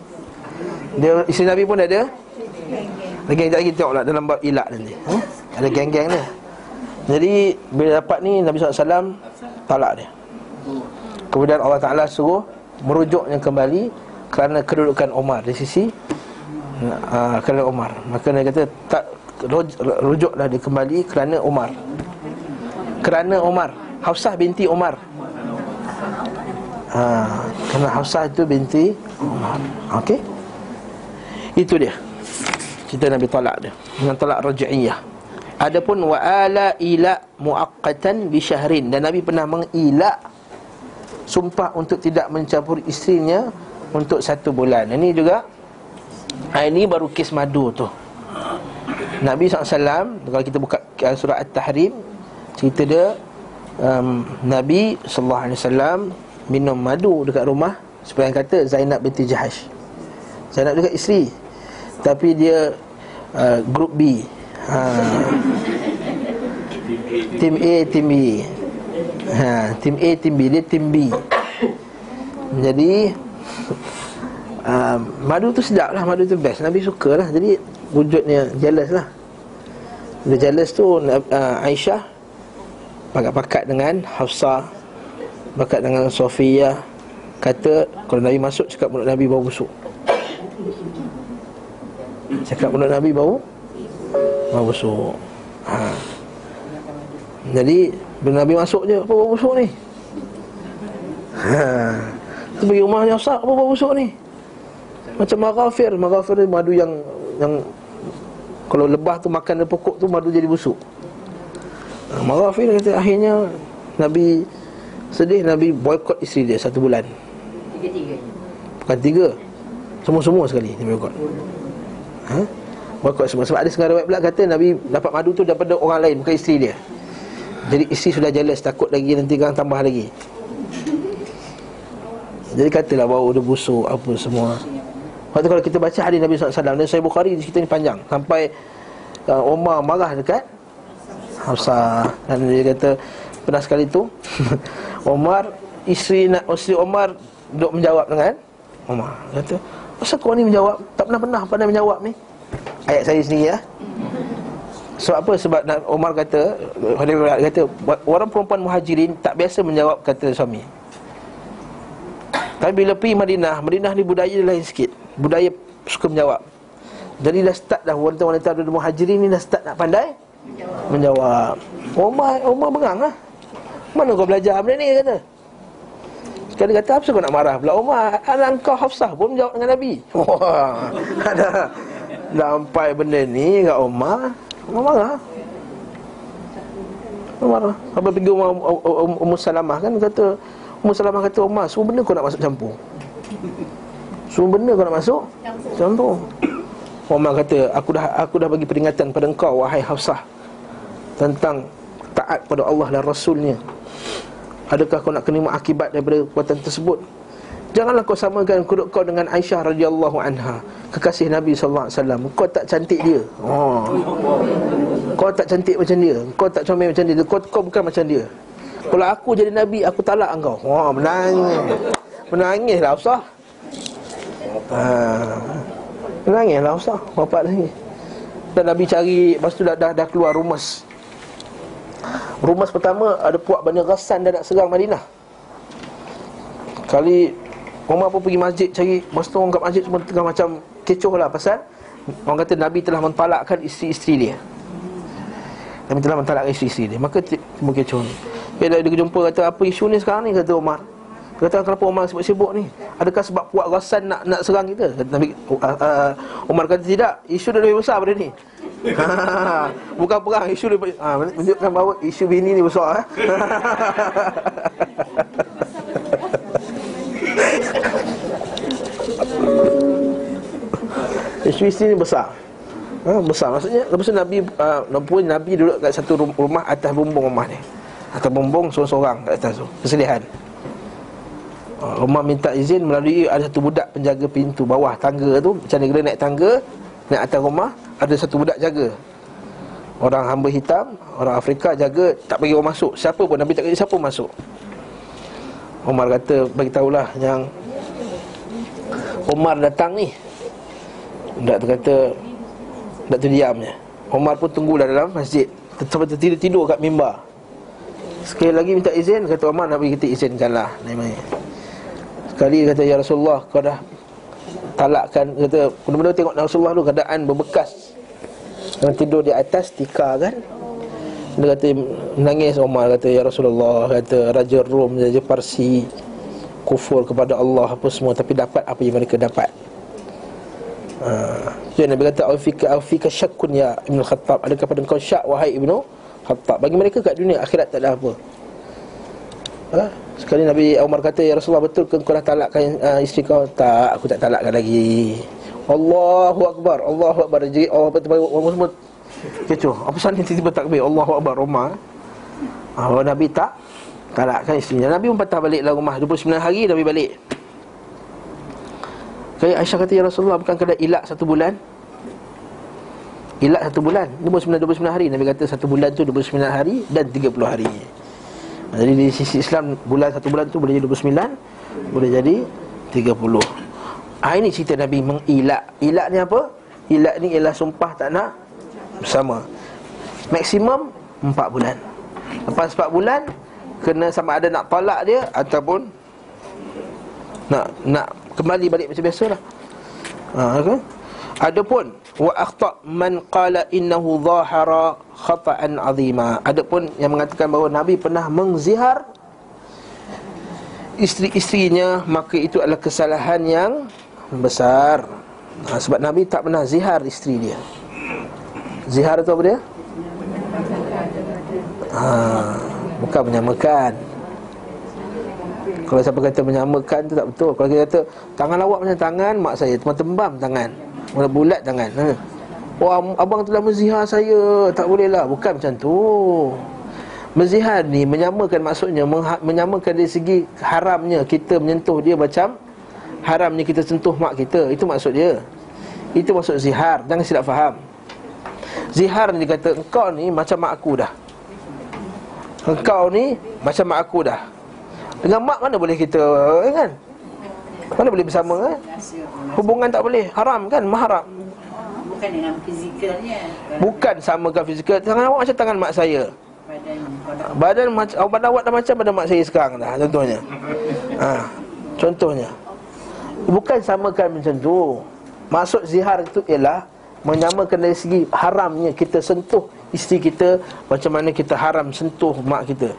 Dia Isteri Nabi pun ada? Ada geng lagi tengok lah Dalam bab ilat nanti. Ha? Ada geng-geng dia. Jadi Bila dapat ni Nabi SAW Talak dia. Kemudian Allah Ta'ala suruh Merujuknya kembali Kerana kedudukan Omar. Di sisi uh, Kerana Omar. Maka dia kata Tak Rujuklah dia kembali Kerana Omar. Kerana Omar. Hafsah binti Omar. Ha, Kerana Hafsah itu binti Omar. Okey Itu dia. Cerita Nabi talak dia. Dengan talak raja'iyah. Adapun wa'ala ila muaqqatan bi syahrin. Dan Nabi pernah mengila sumpah untuk tidak mencampur isterinya untuk satu bulan. Ini juga ini baru kes madu tu. Nabi SAW Kalau kita buka surah At-Tahrim Cerita dia um, Nabi SAW minum madu dekat rumah Supaya kata Zainab binti Jahash. Zainab dekat isteri Tapi dia uh, Grup B. Ha. Tim A, Tim B ha. Tim A, Tim B. Dia Tim B. Jadi uh, Madu tu sedap lah Madu tu best. Nabi suka lah. Jadi wujudnya jealous lah. Dia jealous tu uh, Aisyah Pakat-pakat dengan Hafsah Pakat dengan Sofia. Kata Kalau Nabi masuk Cakap mulut Nabi bau busuk Cakap mulut Nabi bau Bau busuk. Ha. Jadi Bila Nabi masuk je Apa bau busuk ni? Ha. Tu pergi rumahnya Hafsah Apa bau busuk ni? Macam maghafir. Maghafir ni madu yang Yang Kalau lebah tu makan dari pokok tu Madu jadi busuk. Ha. Maghafir kata akhirnya Nabi Sedih. Nabi boykot isteri dia Satu bulan. Tiga-tiga. Bukan tiga. Semua-semua sekali Nabi boykot ha? Boykot semua. Sebab ada setengah riwayat pula kata Nabi dapat madu tu daripada orang lain Bukan isteri dia. Jadi isteri sudah jealous Takut lagi nanti kan tambah lagi. Jadi katalah bau dia busuk Apa semua. Lepas tu kalau kita baca hadis Nabi SAW Dan Sahih Bukhari cerita ni panjang. Sampai uh, Omar marah dekat Hafsah Dan dia kata Pernah sekali tu [LAUGHS] Omar Isteri nak isteri Omar Duk menjawab dengan Omar. Kata Kenapa kau ni menjawab. Tak pernah-pernah pandai menjawab ni. Ayat saya sendiri ya. Sebab apa? Sebab Omar kata Khalifah kata Orang perempuan muhajirin Tak biasa menjawab kata suami. Tapi bila pergi Madinah Madinah ni budaya dia lain sikit. Budaya suka menjawab. Jadi dah start dah Wanita-wanita dari muhajirin ni Dah start nak pandai Menjawab. Omar Omar bengang lah Mana kau belajar benda ni? kata Sekali kata apa kau nak marah? Pula Omar Anak kau Hafsah pun menjawab dengan Nabi. [LAUGHS] Wah Ada. Sampai benda ni kat Omar Omar marah. Omar marah. Apa pergi Umar Umar Salamah kan kata Umar Salamah kata Omar Semua benda kau nak masuk campur. Semua benda kau nak masuk Campur. Omar kata Aku dah aku dah bagi peringatan pada engkau Wahai Hafsah Tentang Taat pada Allah dan Rasulnya Adakah kau nak kena akibat daripada perbuatan tersebut? Janganlah kau samakan kuduk kau dengan Aisyah radhiyallahu anha Kekasih Nabi sallallahu alaihi wasallam. Kau tak cantik dia. Oh. Kau tak cantik macam dia. Kau tak comel macam dia. Kau, kau bukan macam dia. Kalau aku jadi Nabi Aku talak engkau Wah oh, menangis. Menangis lah Hafsah ha. Menangis lah Hafsah Bapak lagi. Dan Nabi cari Lepas tu dah, dah, dah keluar rumus Rumus pertama ada puak Bani Ghassan dan nak serang Madinah. Kali Umar pun pergi masjid cari Masa tu orang kat masjid semua tengah macam kecoh lah Pasal orang kata Nabi telah mentalakkan isteri-isteri dia. Nabi telah mentalakkan isteri-isteri dia. Maka semua kecoh ni. Bila dia jumpa kata apa isu ni sekarang ni? Kata Umar kata kenapa Umar sibuk-sibuk ni? Adakah sebab puak Ghassan nak nak serang kita? Kata Nabi, uh, uh, Umar kata tidak. Isu dia lebih besar daripada ni [LAUGHS] Bukan perang Isu dia ha, Menunjukkan bahawa Isu bini ni besar eh? [LAUGHS] Isu isteri ni besar. Ha, Besar. Maksudnya Lepas tu Nabi uh, Nabi duduk kat satu rumah Atas bumbung rumah ni. Atas bumbung Seorang-seorang kat atas tu Kesedihan Umar minta izin melalui ada satu budak penjaga pintu bawah tangga tu Macam negara naik tangga Naik atas rumah Ada satu budak jaga. Orang hamba hitam Orang Afrika jaga Tak bagi orang masuk. Siapa pun Nabi tak kata siapa masuk. Umar kata Bagi tahulah yang Umar datang ni. Budak tu kata Budak tu diam je Umar pun tunggulah dalam masjid. Sampai tertidur-tidur kat mimbar. Sekali lagi minta izin Kata Umar Nabi kita izinkanlah. Naik-naik Sekali kata Ya Rasulullah Kau dah talakkan Kata Benda-benda tengok Rasulullah tu Keadaan berbekas. Yang tidur di atas Tikar kan? Dia kata Menangis Umar Kata Ya Rasulullah Kata Raja Rom Raja Parsi Kufur kepada Allah Apa semua Tapi dapat apa yang mereka dapat. Haa Jadi Nabi kata Alfika, Alfika syakun ya Ibn Khattab. Adakah pada kau syak Wahai Ibn Khattab? Bagi mereka kat dunia Akhirat tak ada apa ha? Sekali Nabi Umar kata Ya Rasulullah betul ke kau dah talakkan uh, isteri kau? Tak, aku tak talakkan lagi. Allahu Akbar Allahu Akbar. Jadi Allah betul orang semua Kecoh Apa sahaja tiba-tiba takbir Allahu Akbar Umar. Uh, Nabi tak Talakkan isterinya Nabi pun patah balik dalam rumah. 29 hari Nabi balik. Kaya Aisyah kata Ya Rasulullah bukan kena ilak satu bulan? Ilak satu bulan. 29, 29 hari. Nabi kata satu bulan tu 29 hari Dan 30 hari Jadi di sisi Islam Bulan satu bulan tu boleh jadi 29 Boleh jadi 30 ha, Ini cerita Nabi mengilak Ilak ni apa? Ilak ni ialah sumpah tak nak Bersama. Maksimum 4 bulan. Lepas 4 bulan Kena sama ada nak tolak dia Ataupun Nak nak kembali balik macam biasa lah. Ha, okay? Adapun wa akhta man qala innahu dhahara khata'an azima. Adapun yang mengatakan bahawa Nabi pernah mengzihar isteri-isterinya maka itu adalah kesalahan yang besar. Ha, sebab Nabi tak pernah zihar isteri dia. Zihar itu apa dia? Ha, bukan menyamakan. Kalau siapa kata menyamakan tu tak betul. Kalau kita kata tangan awak macam tangan mak saya, tembam tangan. Mula bulat tangan ha. Oh abang telah menzihar saya. Tak boleh lah. Bukan macam tu. Menzihar ni menyamakan maksudnya Menyamakan dari segi haramnya Kita menyentuh dia macam Haramnya kita sentuh mak kita. Itu maksud dia. Itu maksud zihar. Jangan silap faham. Zihar ni dia kata Engkau ni macam mak aku dah. Engkau ni macam mak aku dah. Dengan mak mana boleh kita eh, kan mana boleh bersama kan? Hubungan tak boleh. Haram kan? Maharam Bukan dengan fizikalnya. Bukan samakan fizikal Tangan awak macam tangan mak saya. Badan Badan macam oh, badan awak dah macam badan mak saya sekarang dah Contohnya. Ha, Contohnya. Bukan samakan macam tu. Maksud zihar itu ialah Menyamakan dari segi haramnya Kita sentuh isteri kita Macam mana kita haram sentuh mak kita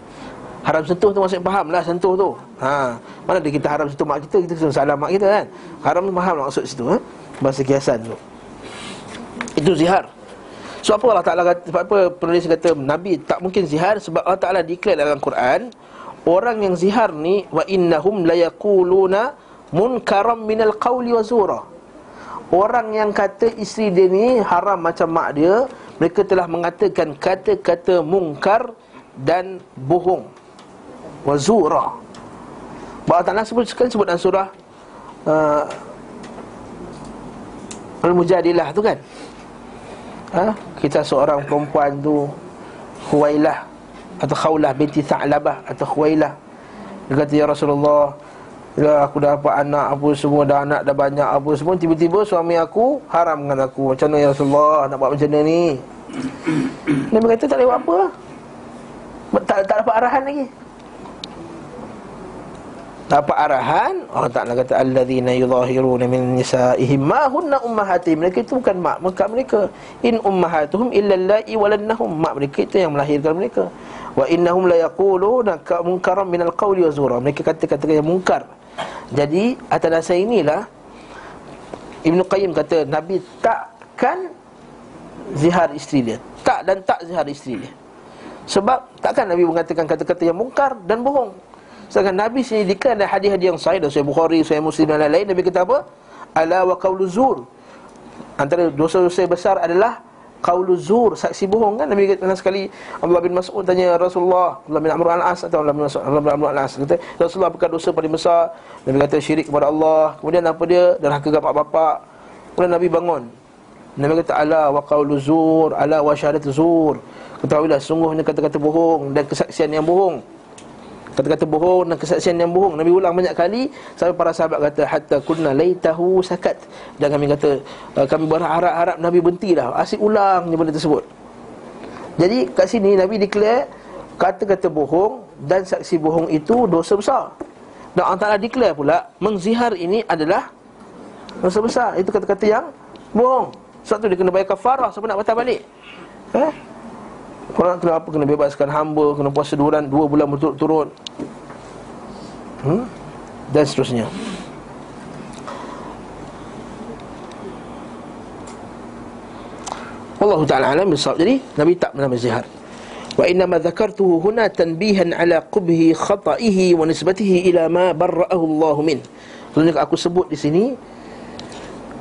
Haram sentuh tu maksud faham lah sentuh tu. Ha. Mana ada kita haram sentuh mak kita Kita sentuh salam mak kita kan. Haram tu faham maksud situ ha? Bahasa kiasan tu. Itu zihar. So apa Allah Ta'ala kata Sebab apa penulis kata Nabi tak mungkin zihar Sebab Allah Ta'ala declare dalam Quran Orang yang zihar ni Wa innahum layakuluna Munkaram minal qawli wa zura. Orang yang kata isteri dia ni Haram macam mak dia Mereka telah mengatakan kata-kata mungkar Dan bohong Wazura Bahawa Ta'ala sebut sekali sebut dalam surah uh, Al-Mujadilah tu kan? Ha? Kita seorang perempuan tu Huwailah Atau Khawlah binti Tha'labah Atau Huwailah Dia kata Ya Rasulullah Ya aku dah dapat anak apa semua Dah anak dah banyak apa semua Tiba-tiba suami aku haram dengan aku. Macam mana Ya Rasulullah Nak buat macam mana ni? Nabi kata tak boleh buat apa. Tak, tak dapat arahan lagi dapat arahan Allah Taala kata alladzina yudhahiruna min nisaihim ma hunna ummahatihim mereka itu bukan mak mereka mereka. In ummahatuhum illa allai walannahum mak mereka itu yang melahirkan mereka. Wa innahum la yaquluna munkaran minal qawli wa zura. Mereka kata-kata yang mungkar. Jadi atas dasar inilah Ibnu Qayyim kata Nabi takkan zihar isteri dia. Tak dan tak zihar isteri dia. Sebab takkan Nabi mengatakan kata-kata yang mungkar dan bohong Sedangkan Nabi sendiri dikatakan ada hadis-hadis yang sahih dan Sahih Bukhari, Sahih Muslim dan lain-lain Nabi kata apa? Ala wa qawlu zur. Antara dosa-dosa besar adalah qawlu zur, saksi bohong kan Nabi kata sekali Abdullah bin Mas'ud tanya Rasulullah, Abdullah bin Amr al-As atau Abdullah bin Mas'ud, Abdullah bin al-As kata Rasulullah apakah dosa paling besar? Nabi kata syirik kepada Allah. Kemudian apa dia? Dan hak bapak-bapak. Kemudian Nabi bangun. Nabi kata ala wa qawlu zur, ala wa syahadatu zur. Ketahuilah sungguhnya kata-kata bohong dan kesaksian yang bohong. Kata-kata bohong dan kesaksian yang bohong. Nabi ulang banyak kali Sampai para sahabat kata Hatta kunna laitahu sakat. Dan kami kata uh, Kami berharap-harap Nabi berhenti dah. Asyik ulang benda tersebut. Jadi kat sini Nabi declare Kata-kata bohong Dan saksi bohong itu dosa besar. Dan Allah Ta'ala declare pula Mengzihar ini adalah Dosa besar. Itu kata-kata yang bohong. Sebab tu dia kena bayar kafarah Sebab nak batal balik. Eh Orang kena apa? Kena bebaskan hamba Kena puasa dua, dua bulan berturut-turut hmm? Dan seterusnya Allah Ta'ala alam bisawab Jadi Nabi tak pernah berzihar Wa inna ma zakartuhu huna tanbihan ala qubhi khata'ihi wa nisbatihi ila ma barra'ahu Allah min Sebenarnya aku sebut di sini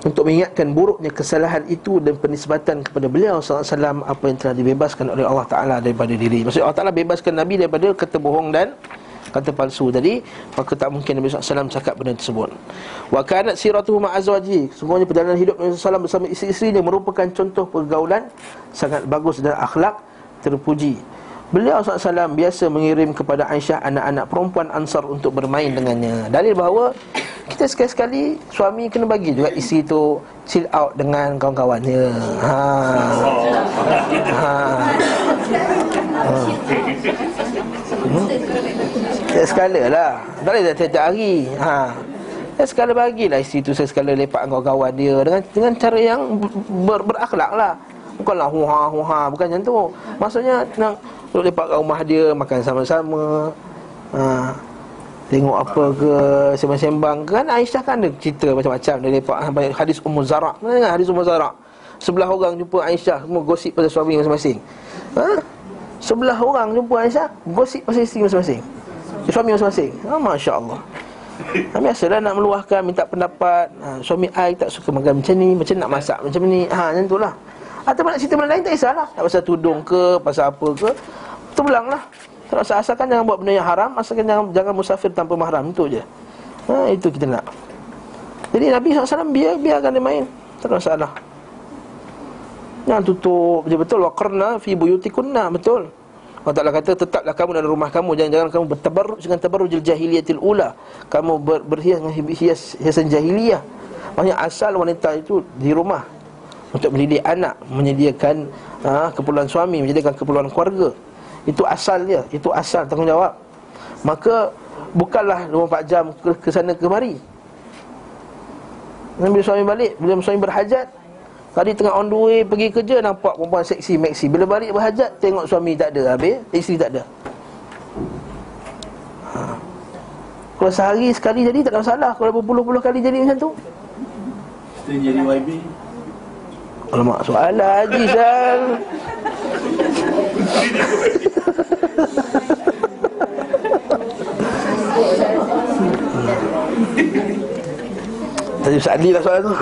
untuk mengingatkan buruknya kesalahan itu dan penisbatan kepada beliau SAW apa yang telah dibebaskan oleh Allah Ta'ala daripada diri. Maksudnya Allah Ta'ala bebaskan Nabi daripada kata bohong dan kata palsu. Tadi maka tak mungkin Nabi SAW cakap benda tersebut. Wa kanat siratuhu ma'azwaji semuanya perjalanan hidup Nabi SAW bersama isteri-isterinya merupakan contoh pergaulan sangat bagus dan akhlak terpuji Beliau SAW biasa mengirim kepada Aisyah anak-anak perempuan Ansar untuk bermain dengannya. Dalil bahawa kita sekali-sekali suami kena bagi juga isteri tu chill out dengan kawan-kawannya. Ha. Ha. ha. Hmm. Tiap sekala lah Tak boleh dah tiap hari ha. Tiap sekala bagilah isteri tu Sekala lepak dengan kawan dia Dengan dengan cara yang ber, berakhlak lah Bukanlah huha huha Bukan macam tu Maksudnya nak Duduk lepak kat rumah dia Makan sama-sama. Ha. Tengok apa ke Sembang-sembang Kan Aisyah kan ada cerita macam-macam. Dia lepak hadis Ummu Zara' Mana dengar hadis Ummu Zara' Sebelah orang jumpa Aisyah Semua gosip pasal suami masing-masing. Ha? Sebelah orang jumpa Aisyah Gosip pasal isteri masing-masing. Suami masing-masing. Ha, Masya Allah ha, Biasalah nak meluahkan Minta pendapat. Ha, Suami I tak suka makan macam ni Macam nak masak macam ni. Ha, Macam tu lah Atau nak cerita benda lain tak kisahlah. Tak pasal tudung ke Pasal apa ke. Terbelang lah. Tak rasa asalkan jangan buat benda yang haram Asalkan jangan, jangan musafir tanpa mahram. Itu je. Ha, Itu kita nak. Jadi Nabi SAW biar, biarkan dia main. Tak ada masalah. Jangan tutup betul-betul Waqarna fi buyutikunna. Betul. Allah Ta'ala kata Tetaplah kamu dalam rumah kamu. Jangan-jangan kamu bertabarruj dengan tabarrujil jahiliyatil ula. Kamu ber, berhias dengan hias, hiasan jahiliyah. Maksudnya asal wanita itu di rumah Untuk mendidik anak Menyediakan ha, keperluan suami Menyediakan keperluan keluarga Itu asal dia Itu asal tanggungjawab Maka Bukanlah 24 jam ke, sana kemari Bila suami balik Bila suami berhajat Tadi tengah on the way pergi kerja nampak perempuan seksi maxi. Bila balik berhajat tengok suami tak ada habis, isteri tak ada. Ha. Kalau sehari sekali jadi tak ada masalah. Kalau berpuluh-puluh kali jadi macam tu. Kita jadi YB. Alamak soalan Haji Sal. Tadi Ustaz Adli lah soalan tu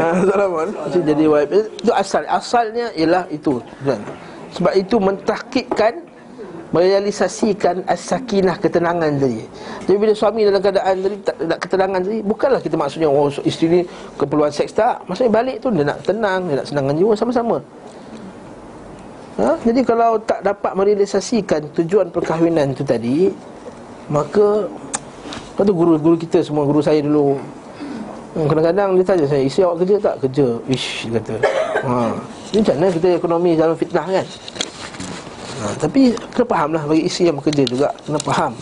Assalamualaikum Macam jadi wife Itu asal Asalnya ialah itu? Sebab itu mentahkikkan Merealisasikan As-sakinah ketenangan tadi Jadi bila suami dalam keadaan tadi Tak nak ketenangan tadi Bukanlah kita maksudnya Oh isteri ni Keperluan seks tak Maksudnya balik tu Dia nak tenang Dia nak senangkan jiwa Sama-sama ha? Jadi kalau tak dapat merealisasikan Tujuan perkahwinan tu tadi Maka tu guru-guru kita semua Guru saya dulu hmm, Kadang-kadang dia tanya saya Isi awak kerja tak? Kerja Ish dia kata ha. Ini macam mana kita ekonomi dalam fitnah kan ha. Tapi kena faham lah Bagi isi yang bekerja juga Kena faham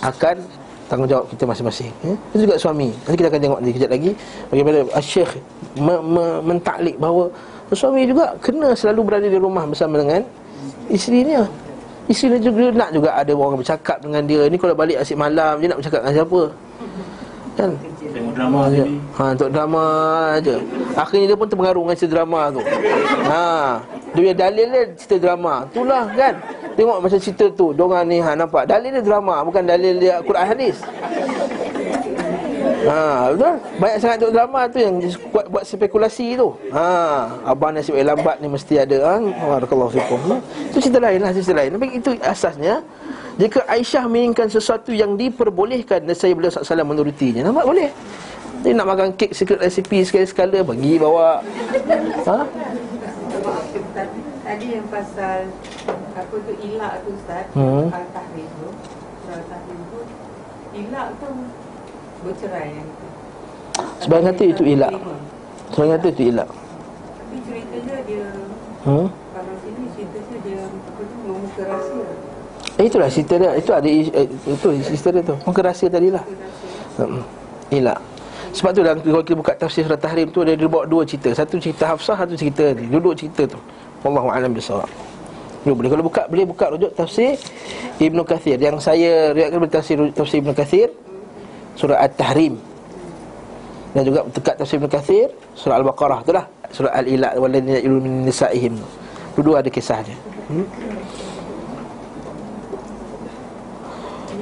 Akan tanggungjawab kita masing-masing ya? Itu juga suami Nanti kita akan tengok nanti kejap lagi Bagaimana Syekh me- me- Mentaklik bahawa Suami juga kena selalu berada di rumah Bersama dengan Isterinya Isteri dia juga nak juga ada orang bercakap dengan dia Ni kalau balik asyik malam Dia nak bercakap dengan siapa Kan Tengok drama ha, tadi. ha, untuk drama aja. Akhirnya dia pun terpengaruh dengan cerita drama tu ha, Dia punya dalil dia cerita drama Itulah kan Tengok macam cerita tu Diorang ni ha, nampak Dalil dia drama Bukan dalil dia Quran hadis Ha, betul? Banyak sangat tengok drama tu yang buat buat spekulasi tu. Ha, abang nasib lambat ni mesti ada ha. Barakallahu fikum. Ha? Itu cerita lain lah, cerita lain. Tapi itu asasnya jika Aisyah menginginkan sesuatu yang diperbolehkan dan saya beliau SAW menurutinya Nampak boleh Dia nak makan kek secret recipe sekali-sekala Bagi bawa ha? Tadi yang pasal apa tu ilak tu Ustaz, Hmm. al-tahrim tu, tu, ilak tu bercerai yang itu. Sebagian kata itu ilak Sebagian kata itu ilak Tapi ceritanya dia, hmm? kalau sini ceritanya dia apa tu membuka rahsia. Eh itulah cerita dia Itu ada eh, Itu cerita dia tu Muka rahsia tadi lah hmm. Sebab tu dalam kalau kita buka tafsir surah Tahrim tu dia, dia bawa dua cerita. Satu cerita Hafsah, satu cerita ni. Dua-dua cerita tu. Wallahu a'lam bisawab. Dua boleh kalau buka boleh buka rujuk tafsir Ibnu Kathir yang saya riwayatkan tafsir tafsir Ibnu Kathir surah At-Tahrim. Dan juga dekat tafsir Ibnu Kathir surah Al-Baqarah itulah surah yulun min nisaihim. Dua-dua ada kisahnya. Hmm?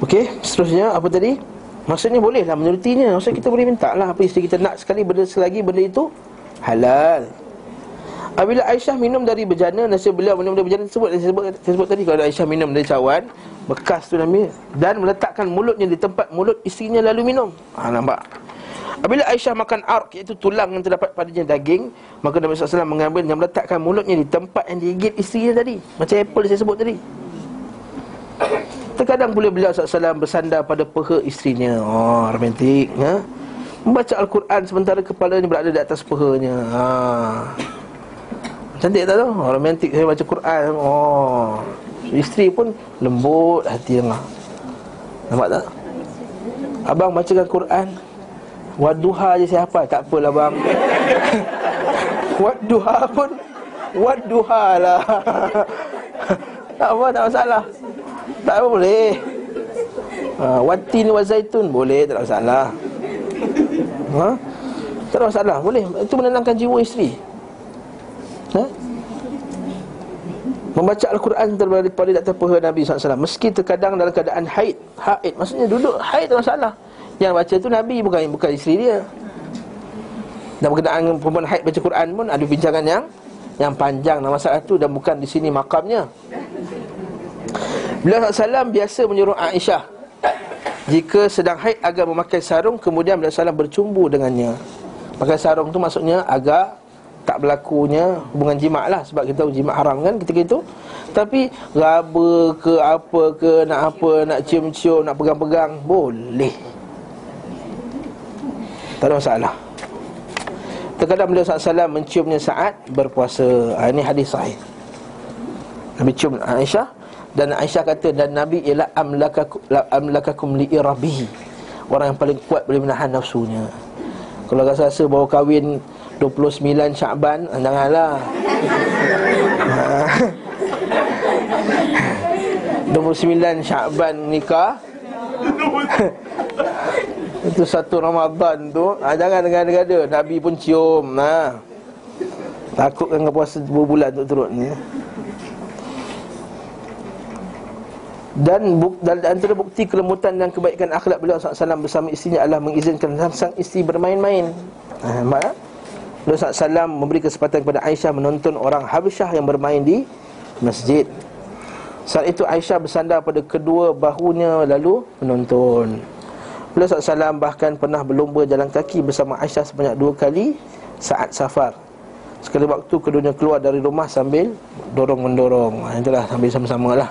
Okey, seterusnya apa tadi? Maksudnya boleh lah menurutinya. Maksudnya kita boleh minta lah. Apa isteri kita nak sekali benda selagi benda itu Halal. Apabila Aisyah minum dari bejana Nasi beliau minum dari bejana tersebut. Saya sebut, saya sebut tadi Kalau Aisyah minum dari cawan Bekas tu Nabi Dan meletakkan mulutnya di tempat mulut isterinya lalu minum. Ha, Nampak? Apabila Aisyah makan arq Iaitu tulang yang terdapat padanya daging Maka Nabi SAW mengambil dan meletakkan mulutnya Di tempat yang digigit isterinya tadi. Macam apple saya sebut tadi Terkadang boleh beliau SAW bersandar pada peha isterinya. Oh romantik ya? Membaca Al-Quran sementara kepalanya berada di atas pehanya. Ha. Cantik tak tu? Oh, romantik saya baca Quran. Oh Isteri pun lembut hati yang Nampak tak? Abang bacakan Quran. Waduha je saya hafal. Tak apalah bang. [LAUGHS] Waduha pun Waduha lah. [LAUGHS] Tak apa tak masalah Tak apa boleh. Ha, Watin wa zaitun. Boleh tak ada masalah. Ha? Tak ada masalah. Boleh. Itu menenangkan jiwa isteri. Ha? Membaca Al-Quran daripada di atas peha Nabi SAW Meski terkadang dalam keadaan haid Haid. Maksudnya duduk haid tak masalah. Yang baca tu Nabi bukan bukan isteri dia. Dan berkenaan perempuan haid baca Quran pun Ada bincangan yang Yang panjang. Dalam masalah tu Dan bukan di sini makamnya Beliau SAW biasa menyuruh Aisyah. Jika sedang haid agar memakai sarung Kemudian beliau SAW bercumbu dengannya. Pakai sarung tu maksudnya agak tak berlakunya hubungan jima' lah Sebab kita tahu jima' haram kan ketika itu. Tapi raba ke apa ke Nak apa, nak cium-cium, nak pegang-pegang Boleh. Tak ada masalah. Terkadang beliau SAW menciumnya saat berpuasa. Ha, Ini hadis sahih. Nabi cium Aisyah Dan Aisyah kata Dan Nabi ialah amlakakum, amlakakum li'irabihi. Orang yang paling kuat boleh menahan nafsunya. Kalau rasa-rasa bawa kahwin 29 Syakban ah, Janganlah ha. 29 Syakban nikah. [LAUGHS] Itu satu Ramadan tu. Ha, Jangan dengar-dengar Nabi pun cium ha. Takut kan puasa berbulan tu turut ni dan, buk, dan antara bukti kelembutan dan kebaikan akhlak beliau SAW bersama istrinya adalah mengizinkan sang isteri bermain-main. Ha, mak? Rasulullah SAW memberi kesempatan kepada Aisyah menonton orang Habsyah yang bermain di masjid. Saat itu Aisyah bersandar pada kedua bahunya lalu menonton. Beliau SAW bahkan pernah berlomba jalan kaki bersama Aisyah sebanyak dua kali saat safar. Sekali waktu keduanya keluar dari rumah sambil dorong-mendorong. Ha, Itulah sambil sama-sama lah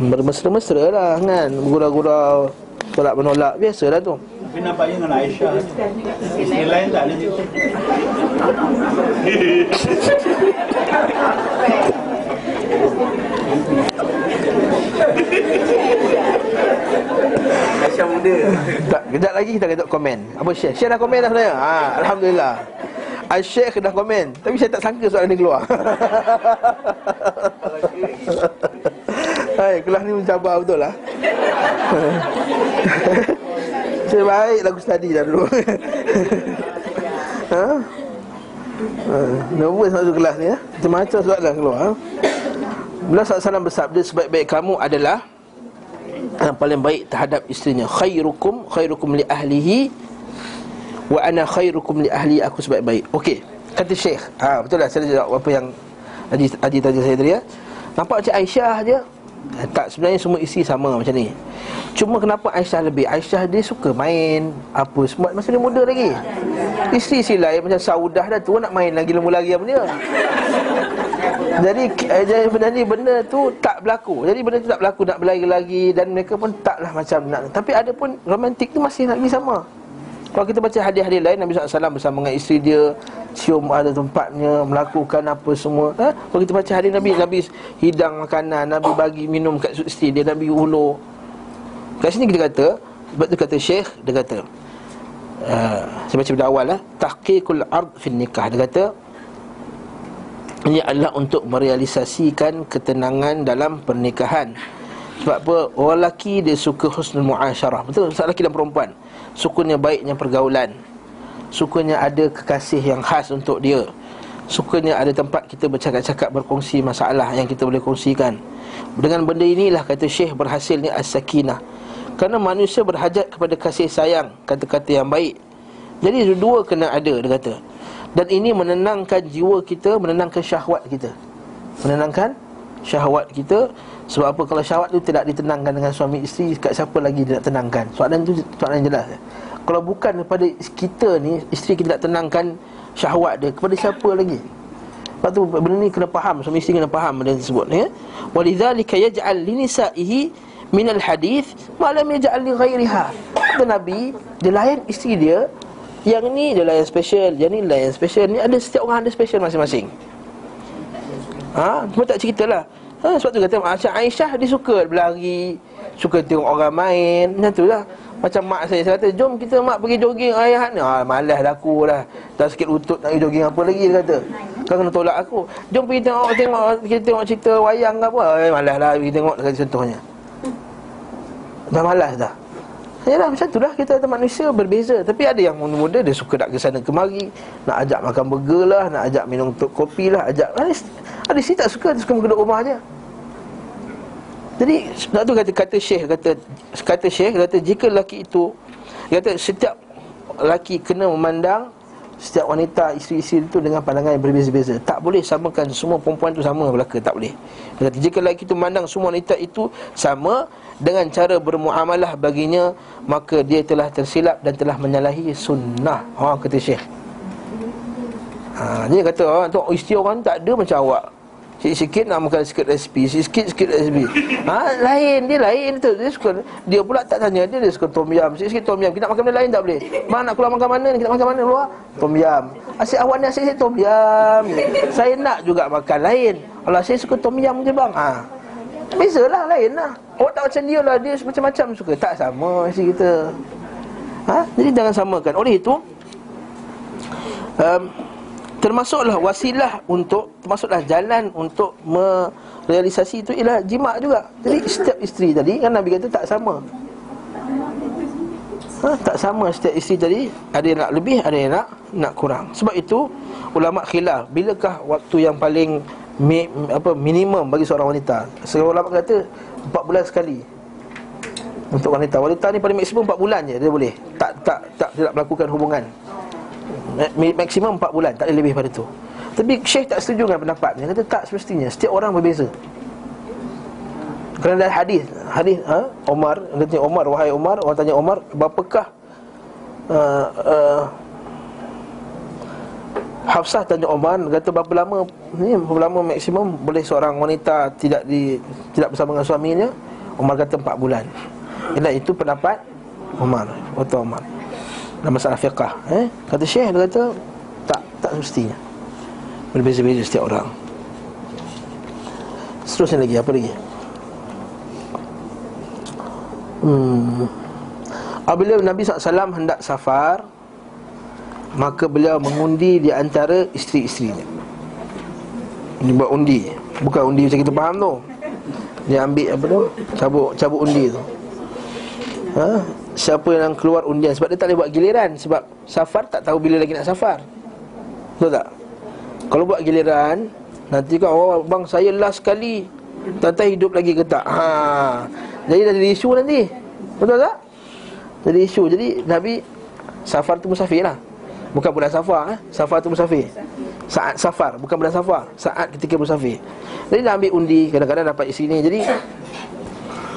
Bermesra-mesra lah kan? Bergurau-gurau Tolak menolak Biasa lah tu. Tapi nampaknya dengan Aisyah. Isteri lain tak ada Aisyah muda. Tak, Kejap lagi kita tengok komen. Apa Syekh? Syekh dah komen dah sebenarnya? Ha, Alhamdulillah. Syekh dah komen. Tapi saya tak sangka soalan ni keluar [LAUGHS] Hai, kelas ni mencabar betul lah. [LAUGHS] Saya baik lagu study dah dulu. [LAUGHS] Ha? ha? Nervous masuk kelas ni ya? Macam-macam soalan keluar ha? Beliau SAW bersabda Sebaik-baik kamu adalah Yang paling baik terhadap isterinya Khairukum Khairukum li ahlihi Wa ana khairukum li ahli Aku sebaik-baik. Okey Kata Syekh. Ha, Betul lah saya jawab apa yang Haji, tanya saya tadi ya? Nampak macam Aisyah je tak sebenarnya semua isi sama macam ni. Cuma kenapa Aisyah lebih? Aisyah dia suka main Apa semua Masa dia muda lagi. Isteri-isteri lain macam Saudah dah tu Nak main lagi lembu lagi apa dia? Jadi eh, jadi sebenarnya benda tu tak berlaku. Jadi benda tu tak berlaku Nak berlari lagi Dan mereka pun taklah macam nak. Tapi ada pun romantik tu masih lagi sama kalau kita baca hadis-hadis lain Nabi SAW bersama dengan isteri dia Cium ada tempatnya Melakukan apa semua ha? Kalau kita baca hadis Nabi Nabi hidang makanan Nabi bagi minum kat isteri dia Nabi ulur. Kat sini kita kata Sebab tu kata Syekh Dia kata uh, Saya baca pada awal lah Tahqiqul ard fin nikah. Dia kata Ini adalah untuk merealisasikan Ketenangan dalam pernikahan. Sebab apa? Orang lelaki dia suka husnul muasyarah. Betul? Sebab lelaki dan perempuan Sukunya baiknya pergaulan. Sukunya ada kekasih yang khas untuk dia. Sukanya ada tempat kita bercakap-cakap berkongsi masalah yang kita boleh kongsikan. Dengan benda inilah kata Syekh berhasilnya as-sakinah. Kerana manusia berhajat kepada kasih sayang Kata-kata yang baik. Jadi dua kena ada dia kata. Dan ini menenangkan jiwa kita Menenangkan syahwat kita. Menenangkan syahwat kita Sebab apa? Kalau syahwat tu tidak ditenangkan dengan suami isteri Kat siapa lagi dia nak tenangkan? Soalan tu soalan jelas. Kalau bukan daripada kita ni Isteri kita nak tenangkan syahwat dia Kepada siapa lagi? Lepas tu benda ni kena faham Suami isteri kena faham benda tersebut ya? Walidhalika yaj'al linisaihi minal hadith Malam yaj'al li ghairiha. Kata Nabi Dia layan isteri dia Yang ni dia layan special Yang ni layan special. Ni ada setiap orang ada special masing-masing. Ha, cuma tak cerita lah ha, Sebab tu kata Macam Aisyah dia suka berlari Suka tengok orang main. Macam tu lah. Macam mak saya Saya kata jom kita mak pergi jogging Ayah ni. Ha, Malas dah aku lah. Dah sikit lutut nak pergi jogging apa lagi Dia kata. Kau kena tolak aku. Jom pergi tengok tengok Kita tengok cerita wayang ke apa. Eh, Malas lah pergi tengok Kata contohnya. Dah malas dah. Yalah macam tu lah. Kita ada manusia berbeza. Tapi ada yang muda-muda dia suka nak ke sana kemari Nak ajak makan burger lah Nak ajak minum kopi lah Ajak Ada, ada isteri tak suka Dia suka duduk rumah je Jadi Sebab tu kata kata Syekh kata kata Syekh kata jika lelaki itu kata setiap lelaki kena memandang setiap wanita isteri-isteri itu dengan pandangan yang berbeza-beza. Tak boleh samakan semua perempuan itu sama belaka, tak boleh. Dia kata jika lelaki itu memandang semua wanita itu sama dengan cara bermuamalah baginya, maka dia telah tersilap dan telah menyalahi sunnah. Ha kata Syekh. Ha, dia kata orang tu isteri orang tak ada macam awak. Sikit-sikit nak makan sikit resipi Sikit-sikit resipi. Ha, Lain, dia lain tu. Dia suka Dia pula tak tanya Dia, dia suka tom yam. Sikit-sikit tom yam. Kita nak makan benda lain tak boleh? Mana nak keluar makan mana ni? Kita makan mana? Luar Tom yam. Asyik awak ni asyik tom yam. Saya nak juga makan lain. Kalau saya suka tom yam je bang. Ha. Beza lah lain lah. Awak tak macam dia lah. Dia macam-macam suka. Tak sama isteri kita. Ha? Jadi jangan samakan. Oleh itu um, termasuklah wasilah untuk termasuklah jalan untuk merealisasi itu ialah jima' juga. Jadi setiap isteri tadi kan Nabi kata tak sama. Ha, tak sama setiap isteri tadi ada yang nak lebih ada yang nak nak kurang. Sebab itu ulama khilaf bilakah waktu yang paling mi, apa minimum bagi seorang wanita. Seorang ulama kata 4 bulan sekali. Untuk wanita Wanita ni paling maksimum 4 bulan je Dia boleh Tak tak tak tidak melakukan hubungan maksimum 4 bulan tak ada lebih pada tu. Tapi Syekh tak setuju dengan pendapat dia kata tak semestinya. Setiap orang berbeza. Kerana ada hadis hadis ha? Omar dia tanya Omar wahai Omar orang tanya Omar berapakah uh, uh, Hafsah tanya Omar? Kata berapa lama ni berapa lama maksimum boleh seorang wanita tidak di tidak bersama dengan suaminya? Omar kata 4 bulan. Ialah itu pendapat Omar Waktu Omar dalam masalah fiqah eh? Kata Syekh dia kata Tak, tak semestinya Berbeza-beza setiap orang Seterusnya lagi, apa lagi? Hmm. Apabila Nabi SAW hendak safar Maka beliau mengundi di antara isteri-isterinya Ini buat undi Bukan undi macam kita faham tu Dia ambil apa tu Cabut, cabut undi tu ha? Siapa yang keluar undian. Sebab dia tak boleh buat giliran. Sebab safar tak tahu bila lagi nak safar. Betul tak? Kalau buat giliran nanti kan oh bang saya last sekali. Tahu hidup lagi ke tak? Ha. Jadi dah jadi isu nanti. Betul tak? Jadi isu. Jadi nabi safar tu musafir lah. Bukan bulan safar eh. Safar tu musafir. Saat safar bukan bulan safar. Saat ketika musafir. Jadi dah ambil undi kadang-kadang dapat di sini jadi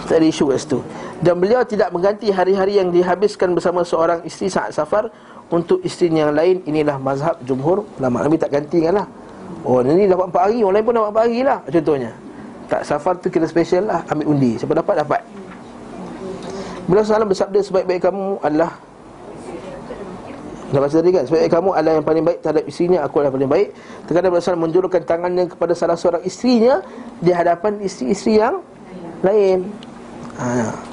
tak ada isu kat situ Dan beliau tidak mengganti hari-hari yang dihabiskan bersama seorang isteri saat safar Untuk isteri yang lain. Inilah mazhab jumhur Lama Nabi tak ganti kan lah. Oh ni dapat 4 hari Orang lain pun dapat 4 hari lah Contohnya. Tak safar tu kira special lah Ambil undi. Siapa dapat dapat. Beliau salam bersabda Sebaik-baik kamu adalah Dah baca tadi kan? Sebaik kamu adalah yang paling baik terhadap isterinya Aku adalah paling baik. Terkadang Rasulullah menjulurkan tangannya kepada salah seorang isterinya Di hadapan isteri-isteri yang lain. Ha.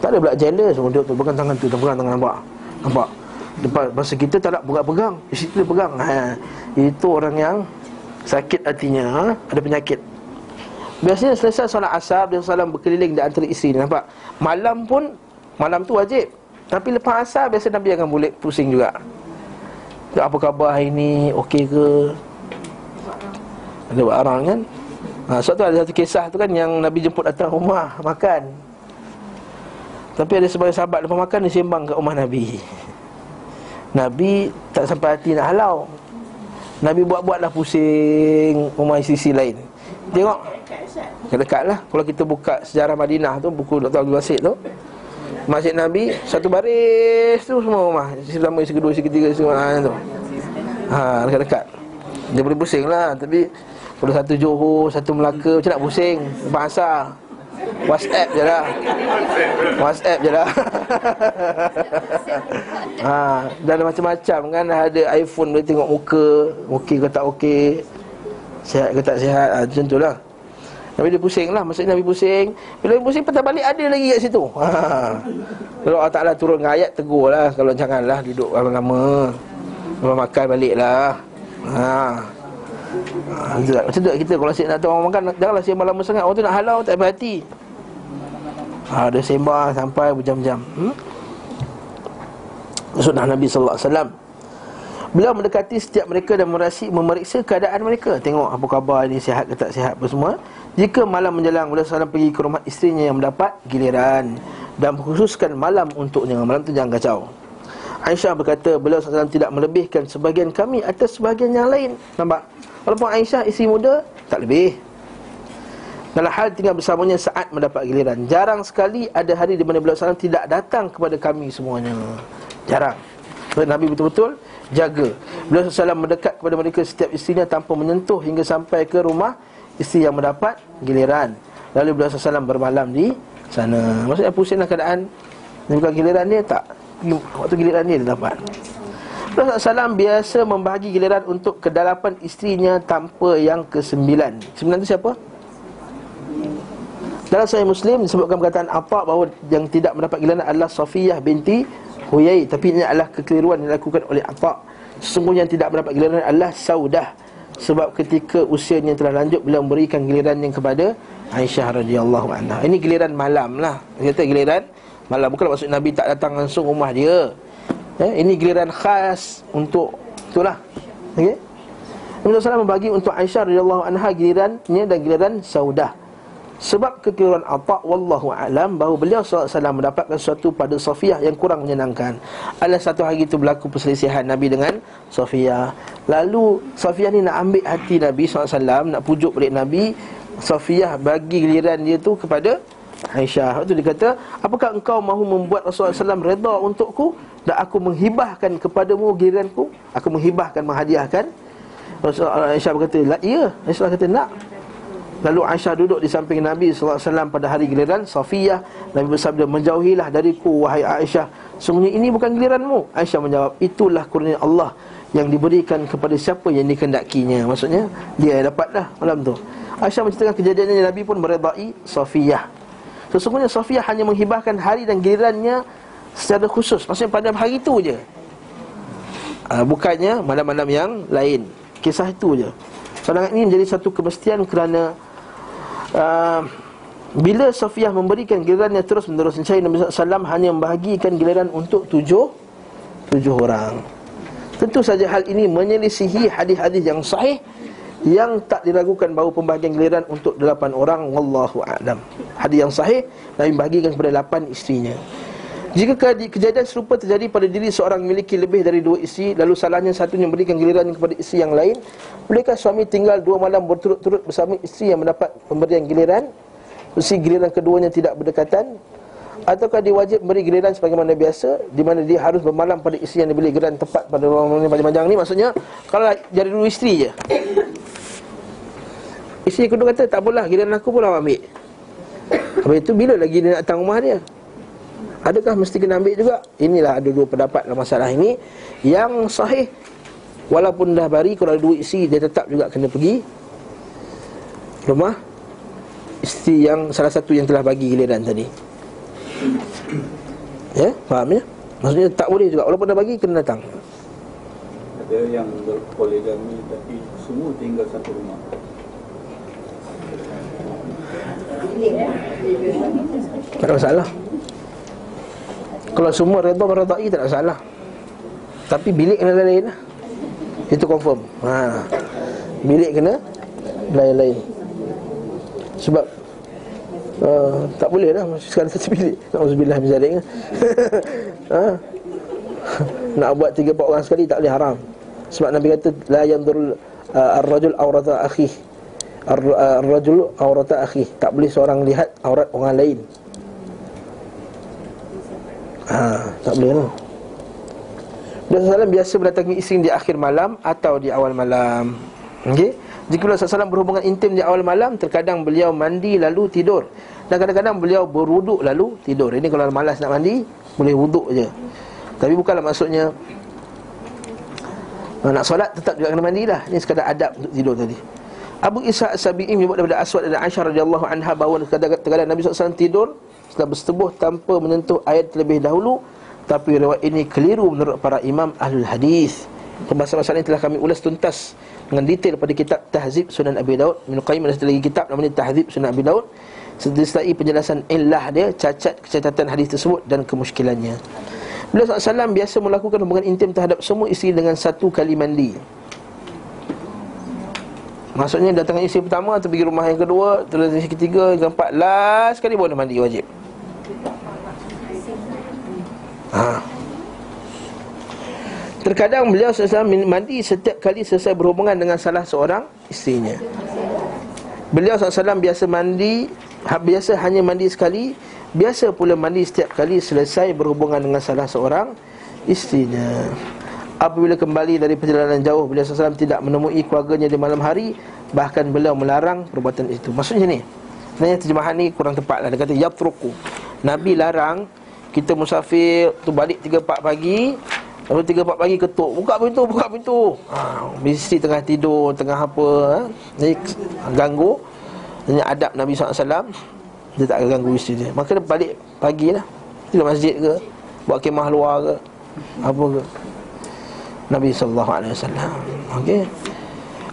Tak ada pula jealous Dia tu pegang tangan tu Dia pegang tangan nampak. Nampak? Depan masa kita tak nak pegang-pegang Di situ dia pegang. Ha. Itu orang yang Sakit hatinya ha? Ada penyakit. Biasanya selesai solat asar Dia salam berkeliling di antara isteri Nampak? Malam pun Malam tu wajib. Tapi lepas asar Biasa Nabi akan boleh pusing juga. Apa khabar hari ni? Okey ke? Ada barang kan? Ha, sebab tu ada satu kisah tu kan yang Nabi jemput datang rumah makan. Tapi ada sebagai sahabat lepas makan dia sembang kat rumah Nabi. Nabi tak sampai hati nak halau. Nabi buat-buat dah pusing Rumah isteri lain. Tengok. Dekat lah. Kalau kita buka sejarah Madinah tu Buku Dr. Abdul Basit tu Masjid Nabi Satu baris tu semua rumah. Isteri pertama, isteri kedua, isteri ketiga Semua ha, tu. Ha, dekat-dekat. Dia boleh pusing lah Tapi Kalau satu Johor, satu Melaka Macam nak pusing Bahasa WhatsApp je lah WhatsApp je lah [LAUGHS] ha, Dan macam-macam kan Ada iPhone boleh tengok muka Okey ke tak okey Sihat ke tak sihat ha, Macam tu lah. Nabi dia pusing lah Maksudnya Nabi pusing. Bila Nabi pusing Petang balik ada lagi kat situ. Ha. Kalau Allah Ta'ala turun dengan ayat Tegur lah. Kalau janganlah duduk lama-lama Lepas makan balik lah. Ha. Ha, macam tu kita kalau nak tahu orang makan janganlah sembang lama sangat. Orang tu nak halau tak berhati. Ha, dia sembang sampai berjam-jam. Hmm? Sunnah Nabi wasallam. Beliau mendekati setiap mereka dan merasi, memeriksa keadaan mereka. Tengok apa khabar ni sihat ke tak sihat apa semua. Jika malam menjelang beliau sallallahu pergi ke rumah isterinya yang mendapat giliran dan khususkan malam untuknya. Malam tu jangan kacau. Aisyah berkata beliau SAW tidak melebihkan sebagian kami atas sebagian yang lain Nampak? Walaupun Aisyah isteri muda Tak lebih. Dalam hal tinggal bersamanya saat mendapat giliran. Jarang sekali ada hari di mana beliau SAW tidak datang kepada kami semuanya. Jarang. Sebab Nabi betul-betul jaga. Beliau SAW mendekat kepada mereka setiap isterinya Tanpa menyentuh hingga sampai ke rumah Isteri yang mendapat giliran. Lalu beliau SAW bermalam di sana. Maksudnya pusinglah keadaan. Bukan giliran dia tak. Waktu giliran dia dia dapat Rasulullah SAW biasa membahagi giliran untuk kedalapan isterinya tanpa yang kesembilan. Sembilan tu siapa? Dalam Sahih Muslim disebutkan perkataan apa bahawa yang tidak mendapat giliran adalah Safiyah binti Huyai. Tapi ini adalah kekeliruan yang dilakukan oleh Atta. Sesungguhnya yang tidak mendapat giliran adalah Saudah. Sebab ketika usianya telah lanjut Beliau memberikan giliran yang kepada Aisyah radhiyallahu anha. Ini giliran malam lah. Dia kata giliran malam. Bukan maksud Nabi tak datang langsung rumah dia Eh, ini giliran khas untuk itulah. Okey. Nabi SAW membagi untuk Aisyah radhiyallahu anha gilirannya dan giliran Saudah. Sebab kekeliruan Atha wallahu alam bahawa beliau SAW mendapatkan sesuatu pada Safiyah yang kurang menyenangkan. Ada satu hari itu berlaku perselisihan Nabi dengan Safiyah. Lalu Safiyah ni nak ambil hati Nabi SAW, nak pujuk balik Nabi. Safiyah bagi giliran dia tu kepada Aisyah. Waktu dia kata Apakah engkau mahu membuat Rasulullah SAW reda untukku? Dan aku menghibahkan kepadamu giliranku? Aku menghibahkan, menghadiahkan. Rasulullah Aisyah berkata Ya, Aisyah kata nak. Lalu Aisyah duduk di samping Nabi SAW pada hari giliran Safiyah. Nabi bersabda Menjauhilah dariku wahai Aisyah. Sungguhnya ini bukan giliranmu. Aisyah menjawab Itulah kurnia Allah Yang diberikan kepada siapa yang dikendakinya Maksudnya Dia dapatlah malam tu. Aisyah menceritakan kejadiannya Nabi pun meredai Safiyah Sesungguhnya Sofia hanya menghibahkan hari dan gilirannya secara khusus. Maksudnya pada hari itu je. Uh, Bukannya malam-malam yang lain. Kisah itu je. Soalan ini menjadi satu kemestian kerana uh, Bila Sofia memberikan gilirannya terus menerus Saya Nabi SAW hanya membahagikan giliran untuk tujuh Tujuh orang. Tentu saja hal ini menyelisihi hadis-hadis yang sahih yang tak diragukan bahawa pembahagian giliran untuk delapan orang wallahu a'lam. Hadis yang sahih Nabi bahagikan kepada lapan isterinya. Jika kejadian serupa terjadi pada diri seorang memiliki lebih dari dua isteri lalu salahnya satunya memberikan giliran kepada isteri yang lain, bolehkah suami tinggal dua malam berturut-turut bersama isteri yang mendapat pemberian giliran? Mesti giliran keduanya tidak berdekatan ataukah dia wajib memberi giliran sebagaimana biasa di mana dia harus bermalam pada isteri yang diberi giliran tepat pada orang yang panjang-panjang ni maksudnya kalau jadi dua isteri je Isteri kedua kata tak apalah Giliran aku pun awak ambil. Habis itu bila lagi dia nak datang rumah dia? Adakah mesti kena ambil juga? Inilah ada dua pendapat dalam masalah ini. Yang sahih Walaupun dah bari Kalau ada dua isteri Dia tetap juga kena pergi Rumah. Isteri yang Salah satu yang telah bagi giliran tadi. Ya Faham ya? Maksudnya tak boleh juga. Walaupun dah bagi Kena datang. Ada yang berpoligami Tapi semua tinggal satu rumah Tak ada masalah. Kalau semua redha meredai tak ada masalah. Tapi bilik kena lain-lain lah. Itu confirm. Ha. Bilik kena lain-lain. Sebab uh, Tak boleh lah Sekarang satu bilik. Na'udzubillah misalnya [LAUGHS] ha. Nak buat tiga empat orang sekali tak boleh haram. Sebab Nabi kata la yanzur uh, ar-rajul awrata akhi. Ar- Ar-rajul awrata akhi. Tak boleh seorang lihat aurat orang lain. Ha, tak boleh lah. Nabi SAW biasa mendatangi isteri di akhir malam atau di awal malam. Okey. Jika Nabi SAW berhubungan intim di awal malam, terkadang beliau mandi lalu tidur. Dan kadang-kadang beliau berwuduk lalu tidur. Ini kalau malas nak mandi, boleh wuduk je. Tapi bukanlah maksudnya uh, nak solat tetap juga kena mandi lah. Ini sekadar adab untuk tidur tadi. Abu Isa As-Sabi'i menyebut daripada Aswad dan Aisyah radhiyallahu anha bahawa terkadang Nabi SAW tidur setelah bersetubuh tanpa menyentuh ayat terlebih dahulu tapi riwayat ini keliru menurut para imam ahlul hadis. Pembahasan masalah ini telah kami ulas tuntas dengan detail pada kitab Tahzib Sunan Abi Daud. Ibnu Qayyim ada satu lagi kitab namanya Tahzib Sunan Abi Daud. Sertai penjelasan illah dia, cacat kecacatan hadis tersebut dan kemusykilannya. Beliau SAW biasa melakukan hubungan intim terhadap semua isteri dengan satu kali mandi. Maksudnya datang isteri pertama atau pergi rumah yang kedua, terus isteri ketiga, yang keempat, last sekali boleh mandi wajib. Ha. Terkadang beliau selesai mandi setiap kali selesai berhubungan dengan salah seorang isterinya. Beliau SAW biasa mandi ha- Biasa hanya mandi sekali Biasa pula mandi setiap kali selesai berhubungan dengan salah seorang isterinya Apabila kembali dari perjalanan jauh Beliau SAW tidak menemui keluarganya di malam hari Bahkan beliau melarang perbuatan itu. Maksudnya ni Sebenarnya terjemahan ni kurang tepat lah. Dia kata Yatruku. Nabi larang Kita musafir tu balik 3-4 pagi Lalu 3-4 pagi ketuk. Buka pintu, buka pintu. Ha, Isteri tengah tidur, tengah apa ha? Jadi ganggu. Ini adab Nabi SAW Dia tak akan ganggu isteri dia. Maka dia balik pagi lah. Tidak masjid ke Buat kemah luar ke Apa ke Nabi SAW Okey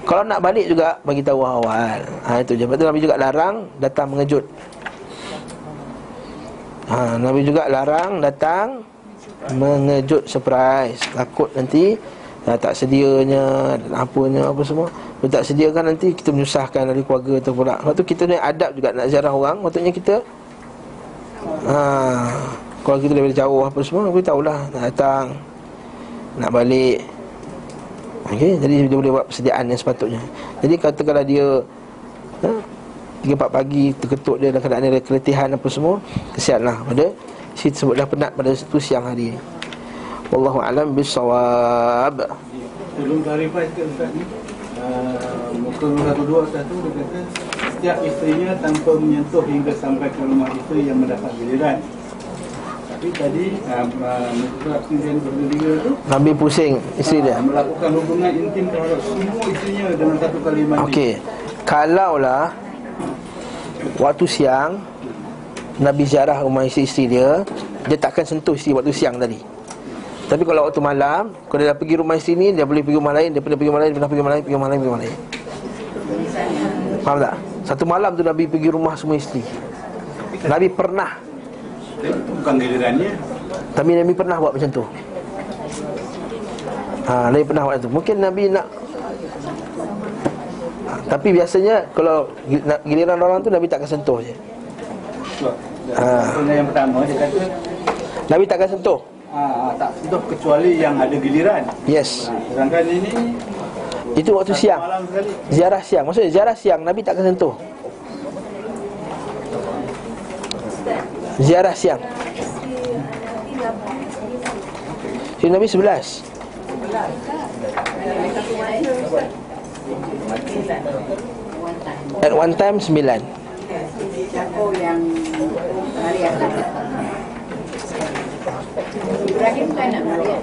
kalau nak balik juga bagi tahu awal. Ha itu je. Betul Nabi juga larang datang mengejut. Ha Nabi juga larang datang mengejut surprise. Takut nanti ya, tak sedianya apanya apa semua. Kalau tak sediakan nanti kita menyusahkan dari keluarga tu pula. Lepas tu kita ni adab juga nak ziarah orang. Maksudnya kita ha kalau kita dari jauh apa semua, kita tahulah nak datang nak balik Okey, jadi dia boleh buat persediaan yang sepatutnya. Jadi katakanlah dia ha, 3 4 pagi terketuk dia dalam keadaan dia keletihan apa semua, kesianlah pada si tersebut dah penat pada satu siang hari. Wallahu alam bisawab. Tolong clarify sikit Ustaz ni uh, Muka 102 Ustaz tu dia kata Setiap isterinya tanpa menyentuh hingga sampai ke rumah isteri yang mendapat giliran Tapi tadi uh, 93 tu Nabi pusing isteri dia. uh, Melakukan hubungan intim terhadap semua isterinya dengan satu kali mandi Okey. Kalaulah waktu siang Nabi ziarah rumah isteri-isteri dia, dia takkan sentuh isteri waktu siang tadi. Tapi kalau waktu malam, kalau dia dah pergi rumah isteri ni, dia boleh pergi rumah lain, dia pernah pergi rumah lain, dia pernah pergi rumah lain, pergi rumah lain, pergi rumah lain. Faham tak? Satu malam tu Nabi pergi rumah semua isteri. Nabi pernah, Bukan gilirannya tapi Nabi pernah buat macam tu. Ha, Nabi pernah buat macam tu. Mungkin Nabi nak ha, tapi biasanya kalau giliran orang tu Nabi takkan sentuh je. Uh. yang pertama dia kata Nabi takkan sentuh. uh, Tak sentuh kecuali yang ada giliran Yes. uh, Sedangkan ini Itu waktu siang. Ziarah siang. Maksudnya ziarah siang Nabi takkan sentuh. Ziarah siang. Si Nabi 11. At one time 9. Siapa yang hari atas Ibrahim nak Maria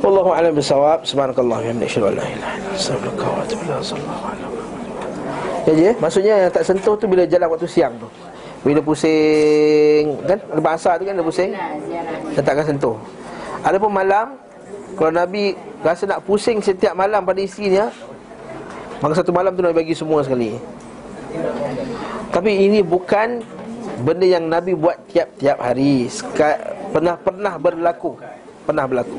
Wallahu a'lam bisawab. Subhanakallah wa bihamdika asyhadu an la ilaha illa anta astaghfiruka wa atubu ilaik. Ya je, maksudnya yang tak sentuh tu bila jalan waktu siang tu. Bila pusing kan lepas asar tu kan dia pusing. Ziarah Dia takkan sentuh. Adapun malam kalau Nabi rasa nak pusing setiap malam pada isterinya maka satu malam tu Nabi bagi semua sekali. Tapi ini bukan benda yang Nabi buat tiap-tiap hari. Pernah-pernah berlaku. Pernah berlaku.